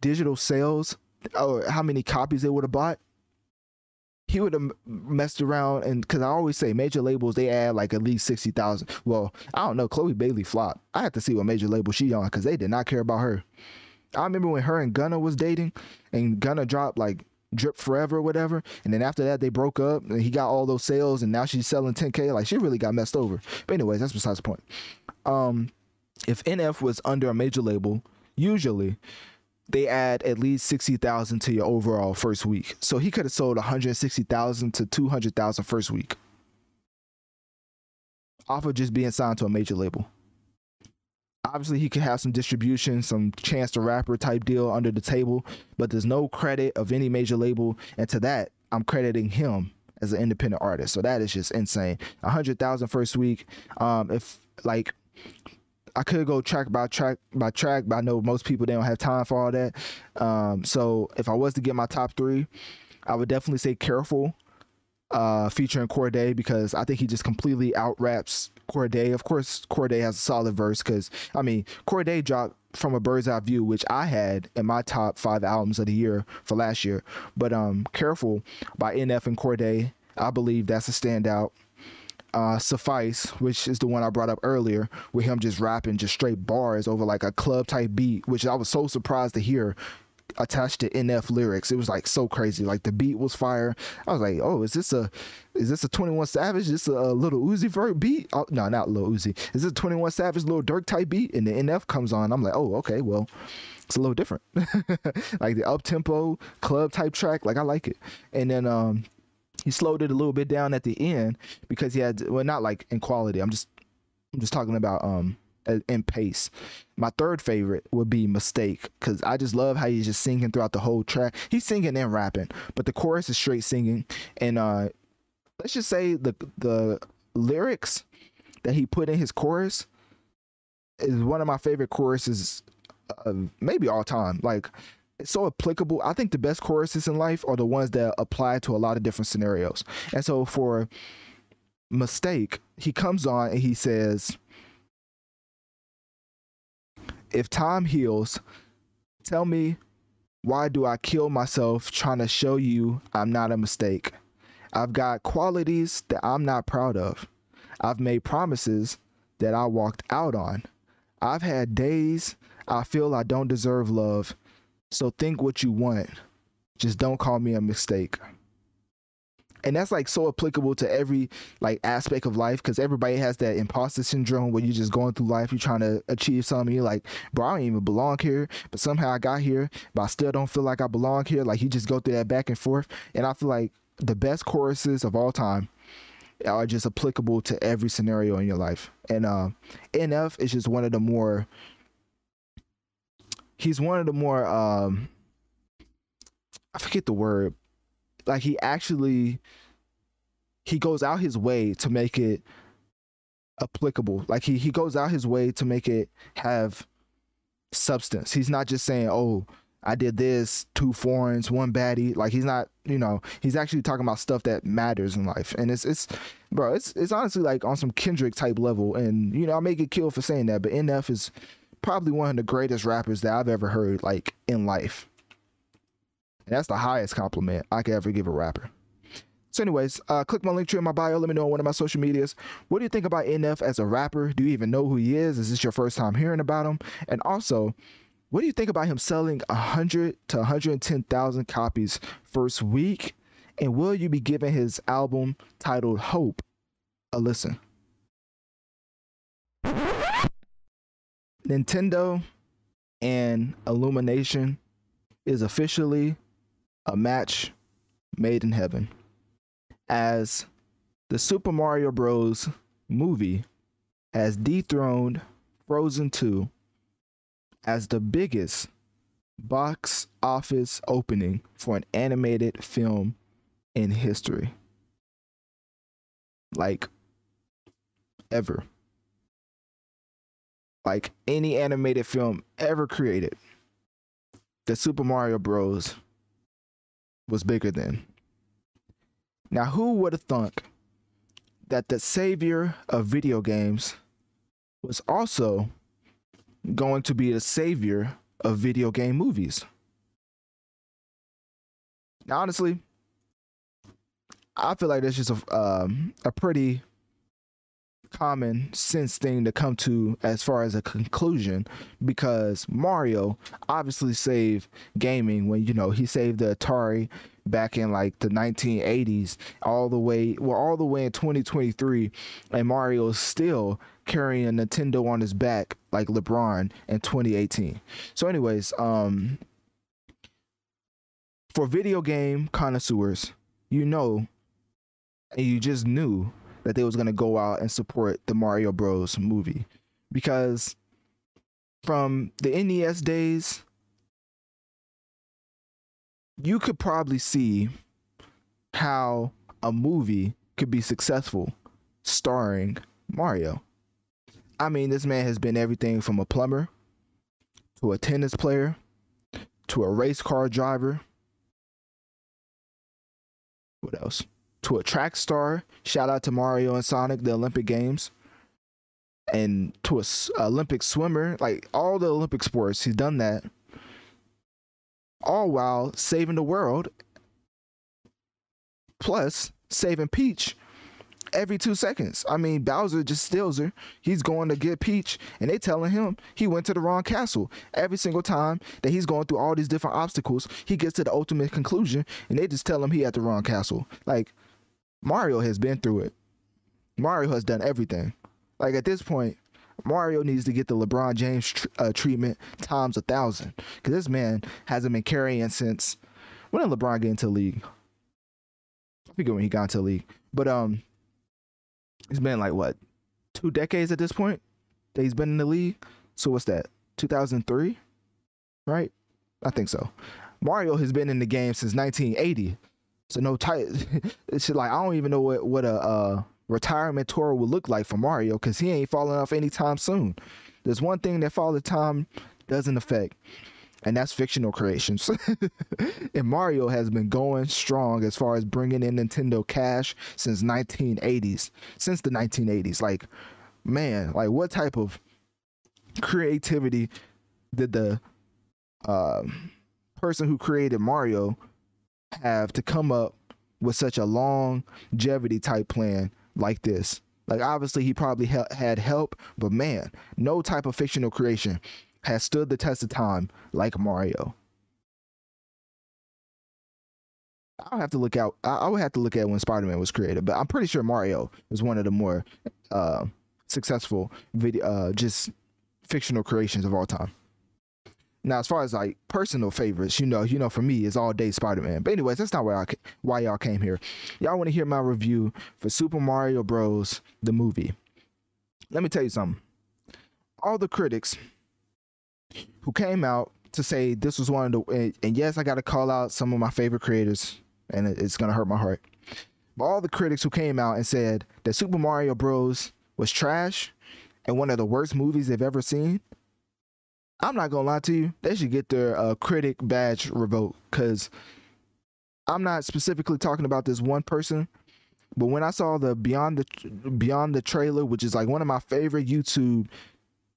digital sales or how many copies they would have bought, he would have messed around and because I always say major labels they add like at least sixty thousand. Well, I don't know. Chloe Bailey flopped. I had to see what major label she on because they did not care about her. I remember when her and Gunna was dating, and Gunna dropped like Drip Forever or whatever, and then after that they broke up, and he got all those sales, and now she's selling 10k. Like she really got messed over. But anyways, that's besides the point. Um, if NF was under a major label, usually they add at least 60,000 to your overall first week. So he could have sold 160,000 to 200,000 first week off of just being signed to a major label. Obviously, he could have some distribution, some chance to rapper type deal under the table, but there's no credit of any major label. And to that, I'm crediting him as an independent artist. So that is just insane. 100,000 first week. Um, if like I could go track by track by track, but I know most people they don't have time for all that. Um, so if I was to get my top three, I would definitely say "Careful," uh, featuring Cordae because I think he just completely out raps Cordae. Of course, Cordae has a solid verse because I mean Cordae dropped from a bird's eye view, which I had in my top five albums of the year for last year. But um, "Careful" by NF and Cordae, I believe that's a standout uh, Suffice, which is the one I brought up earlier, with him just rapping just straight bars over like a club type beat, which I was so surprised to hear attached to NF lyrics. It was like so crazy. Like the beat was fire. I was like, oh, is this a is this a 21 Savage? Is this a, Lil Uzi Vert beat? Oh, no, not Lil Uzi. Is this a 21 Savage Lil Durk type beat? And the NF comes on. I'm like, oh, okay, well, it's a little different. <laughs> like the up tempo club type track. Like I like it. And then um he slowed it a little bit down at the end because he had well not like in quality. I'm just I'm just talking about um in pace. My third favorite would be Mistake because I just love how he's just singing throughout the whole track. He's singing and rapping, but the chorus is straight singing. And uh, let's just say the the lyrics that he put in his chorus is one of my favorite choruses, uh, maybe all time. Like it's so applicable. I think the best choruses in life are the ones that apply to a lot of different scenarios. And so for mistake, he comes on and he says, "If time heals, tell me." Why do I kill myself trying to show you I'm not a mistake? I've got qualities that I'm not proud of. I've made promises that I walked out on. I've had days I feel I don't deserve love. So think what you want. Just don't call me a mistake. And that's like so applicable to every like aspect of life because everybody has that imposter syndrome where you're just going through life, you're trying to achieve something, you're like, bro, I don't even belong here, but somehow I got here, but I still don't feel like I belong here. Like you just go through that back and forth. And I feel like the best choruses of all time are just applicable to every scenario in your life. And uh, NF is just one of the more. He's one of the more. Um, I forget the word. Like he actually. He goes out his way to make it applicable. Like he he goes out his way to make it have substance. He's not just saying, "Oh, I did this, two foreigns, one baddie. Like he's not, you know, he's actually talking about stuff that matters in life. And it's it's bro, it's it's honestly like on some Kendrick type level. And you know, I may get killed for saying that, but NF is probably one of the greatest rappers that I've ever heard, like in life. And that's the highest compliment I could ever give a rapper. So, anyways, uh, click my link tree in my bio. Let me know on one of my social medias. What do you think about NF as a rapper? Do you even know who he is? Is this your first time hearing about him? And also, what do you think about him selling 100 to 110,000 copies first week? And will you be giving his album titled Hope a listen? Nintendo and Illumination is officially a match made in heaven. As the Super Mario Bros. movie has dethroned Frozen 2 as the biggest box office opening for an animated film in history. Like, ever. Like any animated film ever created, the Super Mario Bros. was bigger than. Now, who would have thunk that the savior of video games was also going to be the savior of video game movies. Now, honestly, I feel like that's just a um, a pretty common sense thing to come to as far as a conclusion because Mario obviously saved gaming when you know he saved the Atari back in like the 1980s all the way well all the way in 2023 and Mario is still carrying Nintendo on his back like LeBron in 2018. So anyways, um for video game connoisseurs, you know and you just knew that they was to go out and support the Mario Bros movie because from the NES days you could probably see how a movie could be successful starring Mario. I mean, this man has been everything from a plumber to a tennis player to a race car driver. What else? To a track star. Shout out to Mario and Sonic, the Olympic Games. And to a Olympic swimmer, like all the Olympic sports, he's done that. All while saving the world. Plus, saving Peach every two seconds. I mean, Bowser just steals her. He's going to get Peach, and they telling him he went to the wrong castle. Every single time that he's going through all these different obstacles, he gets to the ultimate conclusion, and they just tell him he at the wrong castle. Like Mario has been through it. Mario has done everything. Like at this point, Mario needs to get the LeBron James tr- uh, treatment times a thousand because this man hasn't been carrying since when did LeBron get into the league? I forget when he got into the league, but um, it's been like what two decades at this point that he's been in the league. So what's that? 2003, right? I think so. Mario has been in the game since 1980. So no tight. <laughs> it's like I don't even know what what a uh, retirement tour would look like for Mario because he ain't falling off anytime soon. There's one thing that Father Time doesn't affect, and that's fictional creations. <laughs> and Mario has been going strong as far as bringing in Nintendo cash since 1980s, since the 1980s. Like, man, like what type of creativity did the uh, person who created Mario have to come up with such a longevity type plan like this? Like, obviously, he probably ha- had help, but man, no type of fictional creation has stood the test of time like Mario. I'll have to look out. I, I would have to look at when Spider Man was created, but I'm pretty sure Mario was one of the more uh, successful video, uh, just fictional creations of all time. Now, as far as like personal favorites, you know, you know, for me, it's all day Spider Man. But anyways, that's not why I why y'all came here. Y'all want to hear my review for Super Mario Bros. the movie. Let me tell you something. All the critics who came out to say this was one of the and yes, I got to call out some of my favorite creators, and it's gonna hurt my heart. But all the critics who came out and said that Super Mario Bros. was trash and one of the worst movies they've ever seen I'm not gonna lie to you. They should get their uh, critic badge revoked because I'm not specifically talking about this one person. But when I saw the beyond the beyond the trailer, which is like one of my favorite YouTube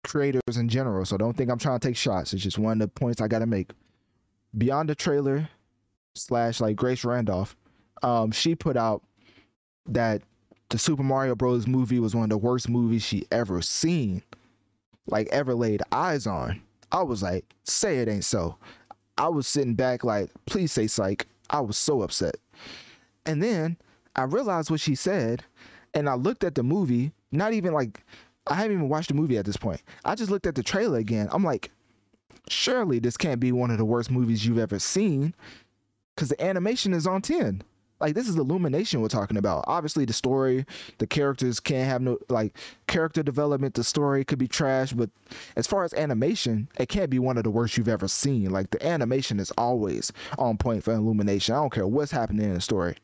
creators in general, so don't think I'm trying to take shots. It's just one of the points I got to make. Beyond the trailer slash like Grace Randolph, um, she put out that the Super Mario Bros. movie was one of the worst movies she ever seen, like ever laid eyes on. I was like, say it ain't so. I was sitting back like, please say psych. I was so upset. And then I realized what she said, and I looked at the movie, not even like I haven't even watched the movie at this point. I just looked at the trailer again. I'm like, surely this can't be one of the worst movies you've ever seen because the animation is on 10 like this is illumination we're talking about. Obviously the story the characters can't have no like character development the story could be trash but as far as animation it can't be one of the worst you've ever seen. Like the animation is always on point for illumination. I don't care what's happening in the story.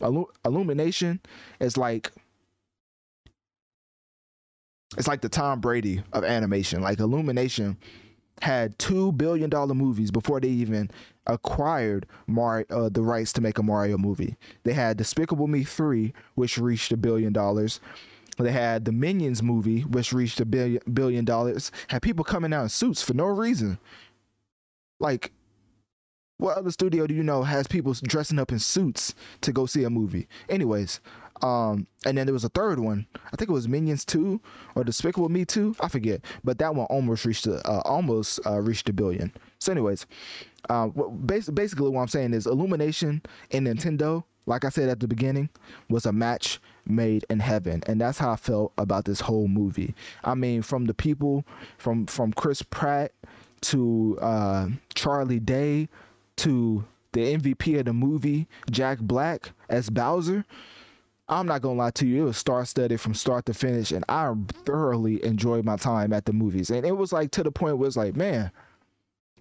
Illu- illumination is like it's like the tom brady of animation. Like illumination had two billion dollar movies before they even acquired Mar- uh, the rights to make a Mario movie. They had Despicable Me 3, which reached a billion dollars. They had the Minions movie, which reached a billion billion dollars. Had people coming out in suits for no reason. Like, what other studio do you know has people dressing up in suits to go see a movie? Anyways, um, and then there was a third one. I think it was Minions Two or Despicable Me Two. I forget, but that one almost reached a, uh, almost uh, reached a billion. So, anyways, uh, what, basically what I'm saying is Illumination and Nintendo, like I said at the beginning, was a match made in heaven, and that's how I felt about this whole movie. I mean, from the people, from from Chris Pratt to uh, Charlie Day to the MVP of the movie, Jack Black as Bowser. I'm not gonna lie to you, it was star studded from start to finish, and I thoroughly enjoyed my time at the movies. And it was like to the point where it's like, man,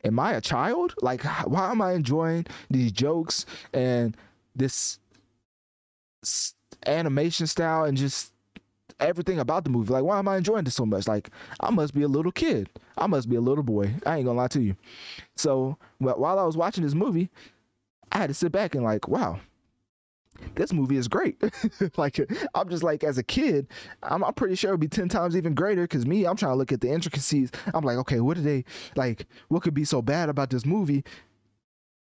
am I a child? Like, why am I enjoying these jokes and this animation style and just everything about the movie? Like, why am I enjoying this so much? Like, I must be a little kid. I must be a little boy. I ain't gonna lie to you. So, while I was watching this movie, I had to sit back and like, wow, this movie is great. <laughs> like I'm just like as a kid, I'm, I'm pretty sure it'd be ten times even greater. Cause me, I'm trying to look at the intricacies. I'm like, okay, what did they like? What could be so bad about this movie?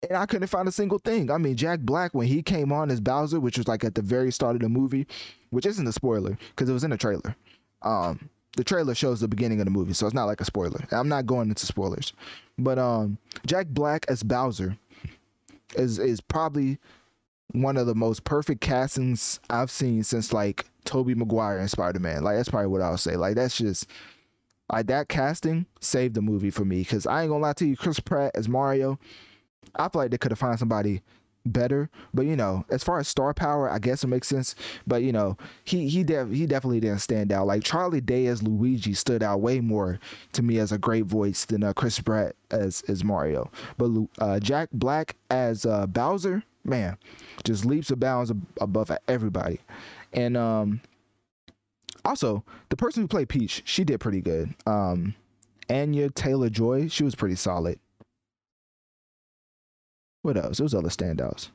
And I couldn't find a single thing. I mean, Jack Black when he came on as Bowser, which was like at the very start of the movie, which isn't a spoiler because it was in the trailer. Um, the trailer shows the beginning of the movie, so it's not like a spoiler. I'm not going into spoilers, but um, Jack Black as Bowser is is probably one of the most perfect castings I've seen since like Tobey Maguire and Spider Man. Like that's probably what I'll say. Like that's just like that casting saved the movie for me because I ain't gonna lie to you, Chris Pratt as Mario. I feel like they could have found somebody better, but you know, as far as star power, I guess it makes sense. But you know, he he def- he definitely didn't stand out. Like Charlie Day as Luigi stood out way more to me as a great voice than uh, Chris Pratt as as Mario. But uh, Jack Black as uh, Bowser man, just leaps and bounds ab- above everybody. And um, also the person who played Peach, she did pretty good. Um, Anya Taylor Joy, she was pretty solid. What else? There was other standouts.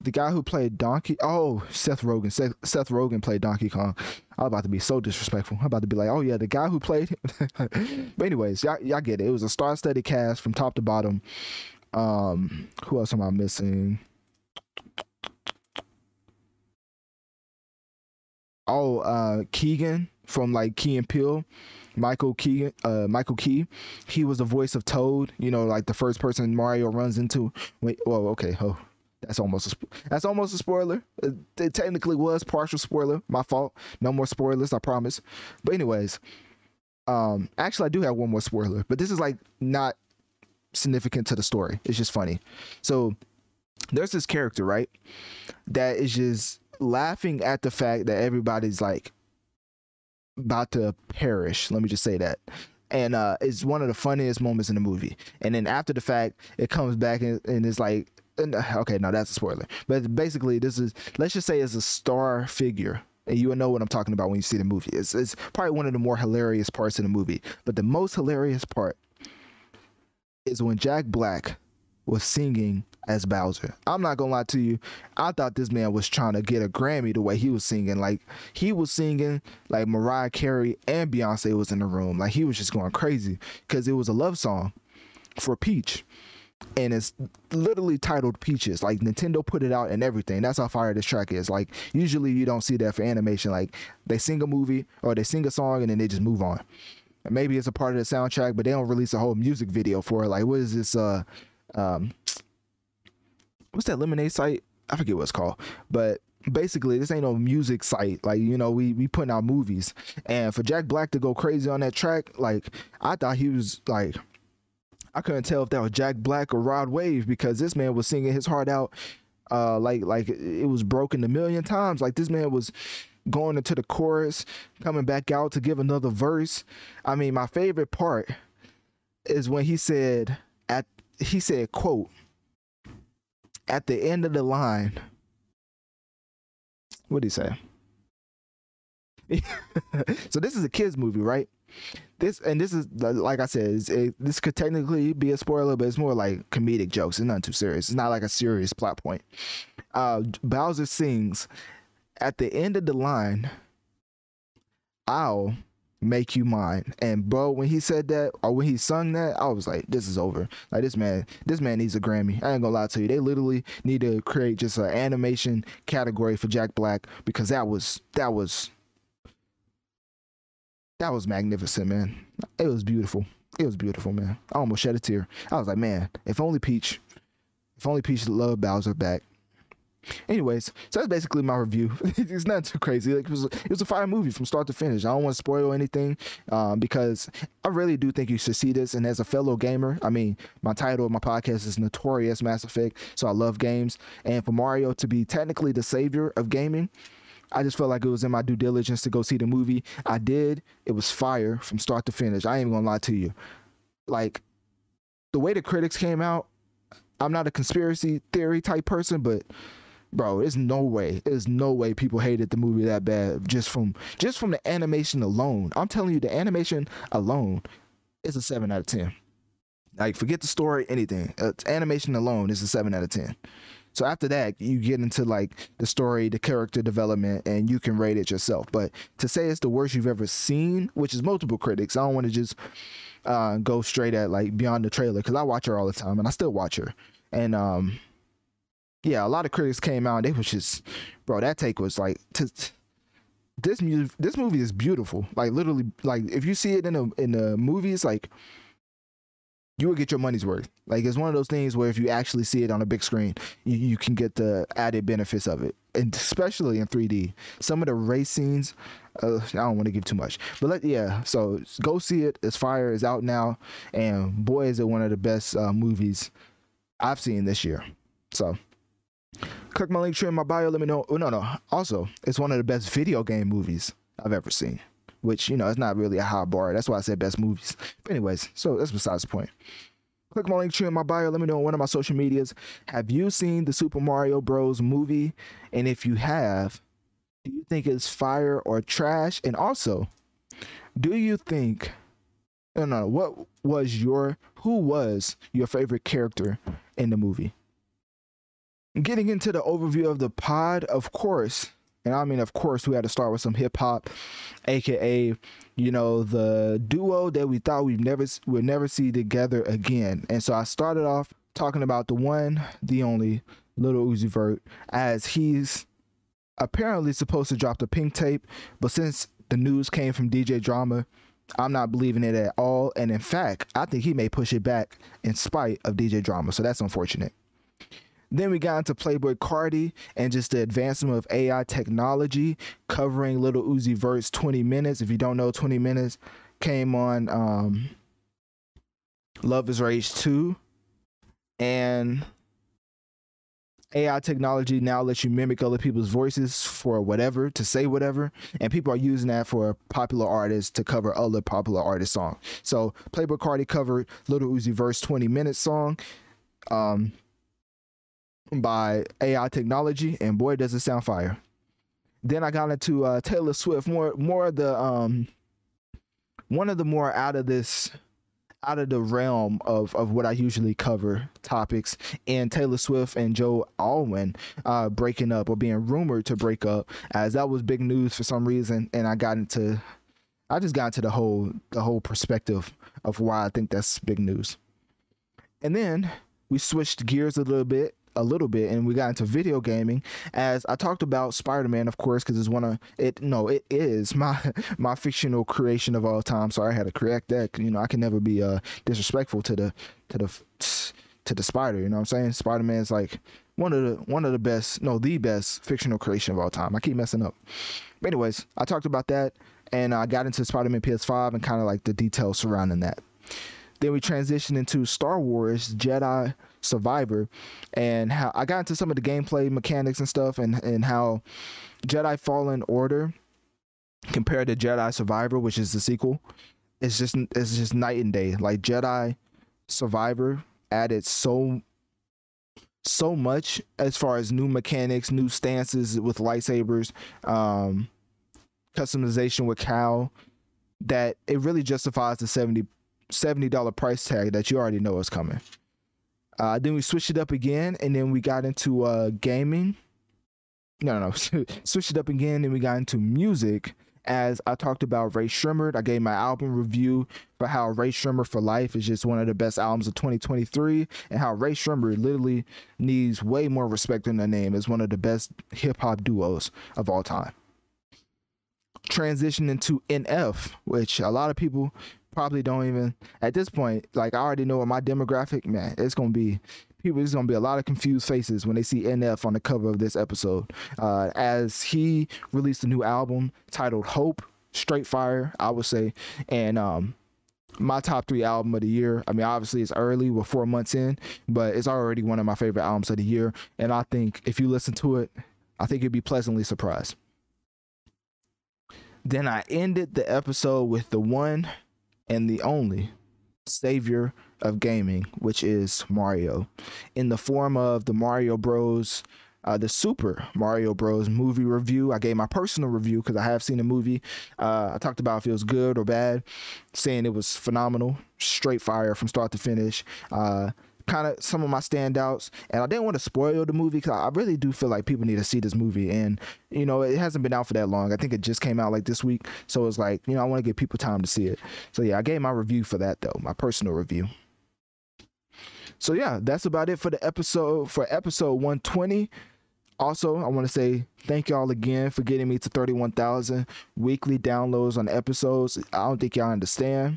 The guy who played Donkey, oh Seth Rogen. Seth, Seth Rogen played Donkey Kong. I was about to be so disrespectful. I'm about to be like, oh yeah, the guy who played. <laughs> but anyways, y'all, y'all get it. It was a star-studded cast from top to bottom. Um, who else am I missing? Oh, uh, Keegan from like Key and Peele. Michael Key, uh, Michael Key, he was the voice of Toad. You know, like the first person Mario runs into. Wait, well, okay, oh, that's almost a that's almost a spoiler. It, it, technically was partial spoiler. My fault. No more spoilers, I promise. But anyways, um, actually, I do have one more spoiler, but this is like not significant to the story. It's just funny. So there's this character, right, that is just laughing at the fact that everybody's like about to perish. Let me just say that. And uh, it's one of the funniest moments in the movie. And then after the fact, it comes back and, and it's like, uh, okay, no, that's a spoiler. But basically, this is let's just say it's a star figure. And you will know what I'm talking about when you see the movie. It's, it's probably one of the more hilarious parts of the movie. But the most hilarious part is when Jack Black was singing as Bowser. I'm not gonna lie to you. I thought this man was trying to get a Grammy the way he was singing. Like he was singing like Mariah Carey and Beyonce was in the room. Like he was just going crazy because it was a love song for Peach. And it's literally titled Peaches. Like Nintendo put it out and everything. That's how fire this track is. Like usually you don't see that for animation. Like they sing a movie or they sing a song and then they just move on. Maybe it's a part of the soundtrack, but they don't release a whole music video for it. Like what is this? Uh, um, what's that lemonade site? I forget what it's called, but basically this ain't no music site. Like you know we we putting out movies. And for jack black to go crazy on that track like i thought he was like i couldn't tell if that was jack black or rod wave because this man was singing his heart out uh like like it was broken a million times. Like this man was going into the chorus coming back out to give another verse. I mean my favorite part is when he said he said quote at the end of the line, what did he say? <laughs> so this is a kids movie, right? This and this is like I said, it, this could technically be a spoiler, but it's more like comedic jokes. It's not too serious. It's not like a serious plot point. Uh, Bowser sings at the end of the line. I'll make you mine. And bro, when he said that or when he sung that, I was like, this is over. Like this man, this man needs a Grammy. I ain't gonna lie to you. They literally need to create just an animation category for Jack Black because that was that was that was magnificent, man. It was beautiful. It was beautiful, man. I almost shed a tear. I was like, man, if only Peach, if only Peach loved Bowser back. Anyways, so that's basically my review. <laughs> it's not too crazy. Like it was, it was a fire movie from start to finish. I don't want to spoil anything um, because I really do think you should see this. And as a fellow gamer, I mean, my title of my podcast is Notorious Mass Effect, so I love games. And for Mario to be technically the savior of gaming, I just felt like it was in my due diligence to go see the movie. I did. It was fire from start to finish. I ain't gonna lie to you. Like the way the critics came out, I'm not a conspiracy theory type person, but bro, there's no way, there's no way people hated the movie that bad just from just from the animation alone. I'm telling you, the animation alone is a seven out of ten. Like, forget the story, anything. It's animation alone is a seven out of ten. So after that, you get into like the story, the character development, and you can rate it yourself. But to say it's the worst you've ever seen, which is multiple critics, I don't want to just uh, go straight at like beyond the trailer because I watch her all the time and I still watch her. And um, yeah, a lot of critics came out. And they was just, bro, that take was like, t- t- this music, this movie is beautiful. Like literally, like if you see it in the in the movies, like you will get your money's worth. Like it's one of those things where if you actually see it on a big screen, you, you can get the added benefits of it, and especially in 3D. Some of the race scenes, uh, I don't want to give too much, but let yeah. So go see it. It's fire. is out now, and boy, is it one of the best uh, movies I've seen this year. So click my link tree in my bio. Let me know. Oh, no, no. Also, it's one of the best video game movies I've ever seen. Which you know, it's not really a high bar. That's why I said best movies. But anyways, so that's besides the point. Click my link tree in my bio. Let me know on one of my social medias. Have you seen the Super Mario Bros. movie? And if you have, do you think it's fire or trash? And also, do you think no no what was your who was your favorite character in the movie? Getting into the overview of the pod, of course, and I mean, of course, we had to start with some hip hop, aka, you know, the duo that we thought we'd never would never see together again. And so I started off talking about the one, the only, Lil Uzi Vert, as he's apparently supposed to drop the pink tape, but since the news came from DJ Drama, I'm not believing it at all. And in fact, I think he may push it back in spite of DJ Drama. So that's unfortunate. Then we got into Playboi Carti and just the advancement of AI technology, covering Lil Uzi Vert's 20 minutes. If you don't know, 20 minutes came on um, Luv Is Rage 2. And AI technology now lets you mimic other people's voices for whatever, to say whatever. And people are using that for popular artists to cover other popular artist songs. So Playboi Carti covered Lil Uzi Vert's 20 minute song. Um, by AI technology, and boy, does it sound fire. Then I got into uh, Taylor Swift, more more of the um, one of the more out of this out of the realm of, of what I usually cover topics and Taylor Swift and Joe Alwyn uh, breaking up or being rumored to break up as that was big news for some reason and I got into I just got into the whole the whole perspective of why I think that's big news. And then we switched gears a little bit a little bit and we got into video gaming as I talked about Spider-Man of course because it's one of it no it is <laughs> my my fictional creation of all time so I had to correct that you know I can never be uh disrespectful to the to the to the spider you know what I'm saying? Spider-Man's like one of the one of the best no the best fictional creation of all time. I keep messing up. But anyways I talked about that and I got into Spider-Man PS5 and kind of like the details surrounding that. Then we transitioned into Star Wars Jedi Survivor, and how I got into some of the gameplay mechanics and stuff, and and how Jedi Fallen Order compared to Jedi Survivor, which is the sequel, it's just it's just night and day. Like Jedi Survivor added so so much as far as new mechanics, new stances with lightsabers, um, customization with Cal, that it really justifies the 70 $70 price tag that you already know is coming. Uh, then we switched it up again, and then we got into uh, gaming. No, no, <laughs> switched it up again, and we got into music. As I talked about Rae Sremmurd, I gave my album review for how Rae Sremmurd for Life is just one of the best albums of 2023, and how Rae Sremmurd literally needs way more respect in the name as one of the best hip hop duos of all time. Transition into NF, which a lot of people probably don't even at this point. Like I already know what my demographic, man, it's gonna be people. There's gonna be a lot of confused faces when they see NF on the cover of this episode. Uh, as he released a new album titled Hope, straight fire, I would say, and um, my top three album of the year. I mean, obviously it's early, we're four months in, but it's already one of my favorite albums of the year. And I think if you listen to it, I think you'd be pleasantly surprised. Then I ended the episode with the one and the only savior of gaming, which is Mario, in the form of the Mario Bros. Uh, the Super Mario Bros. movie review. I gave my personal review because I have seen the movie. Uh, I talked about if it was good or bad, saying it was phenomenal, straight fire from start to finish. Uh, kind of some of my standouts. And I didn't want to spoil the movie because I really do feel like people need to see this movie. And you know, it hasn't been out for that long. I think it just came out like this week, so it's like you know, I want to give people time to see it. So yeah, I gave my review for that though, my personal review. So yeah, that's about it for the episode for episode 120. Also, I want to say thank y'all again for getting me to 31,000 weekly downloads on episodes. I don't think y'all understand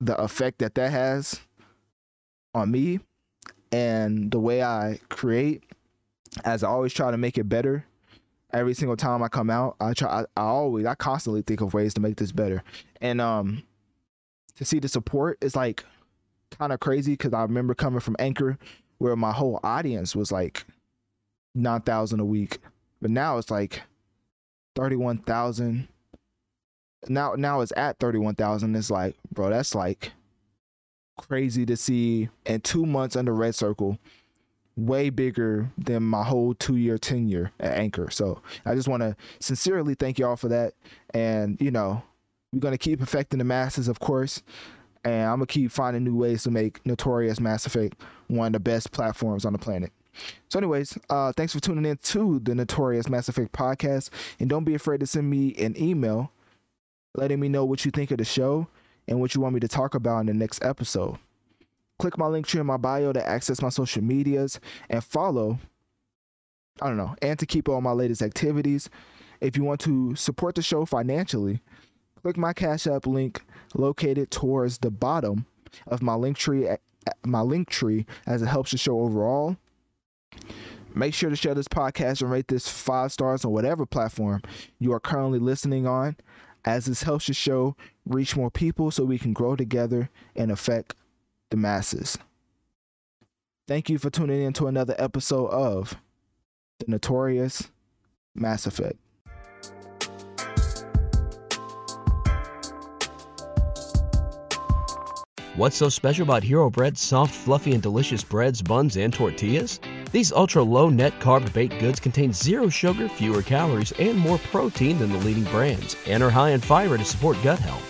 the effect that that has on me and the way I create, as I always try to make it better. Every single time I come out, I try. I, I always, I constantly think of ways to make this better, and um, to see the support is like kind of crazy because I remember coming from Anchor, where my whole audience was like nine thousand a week, but now it's like thirty one thousand. Now, now it's at thirty one thousand. It's like, bro, that's like crazy to see in two months under Red Circle, way bigger than my whole two year tenure at Anchor. So I just want to sincerely thank y'all for that. And, you know, we're going to keep affecting the masses, of course. And I'm going to keep finding new ways to make Notorious Mass Effect one of the best platforms on the planet. So, anyways, uh, thanks for tuning in to the Notorious Mass Effect podcast. And don't be afraid to send me an email letting me know what you think of the show and what you want me to talk about in the next episode. Click my link tree in my bio to access my social medias and follow, I don't know, and to keep all my latest activities. If you want to support the show financially, click my Cash App link located towards the bottom of my link tree my link tree as it helps the show overall. Make sure to share this podcast and rate this five stars on whatever platform you are currently listening on, as this helps the show reach more people so we can grow together and affect the masses. Thank you for tuning in to another episode of The Notorious Mass Effect. What's so special about Hero Bread's soft, fluffy, and delicious breads, buns, and tortillas? These ultra low net carb baked goods contain zero sugar, fewer calories, and more protein than the leading brands, and are high in fiber to support gut health.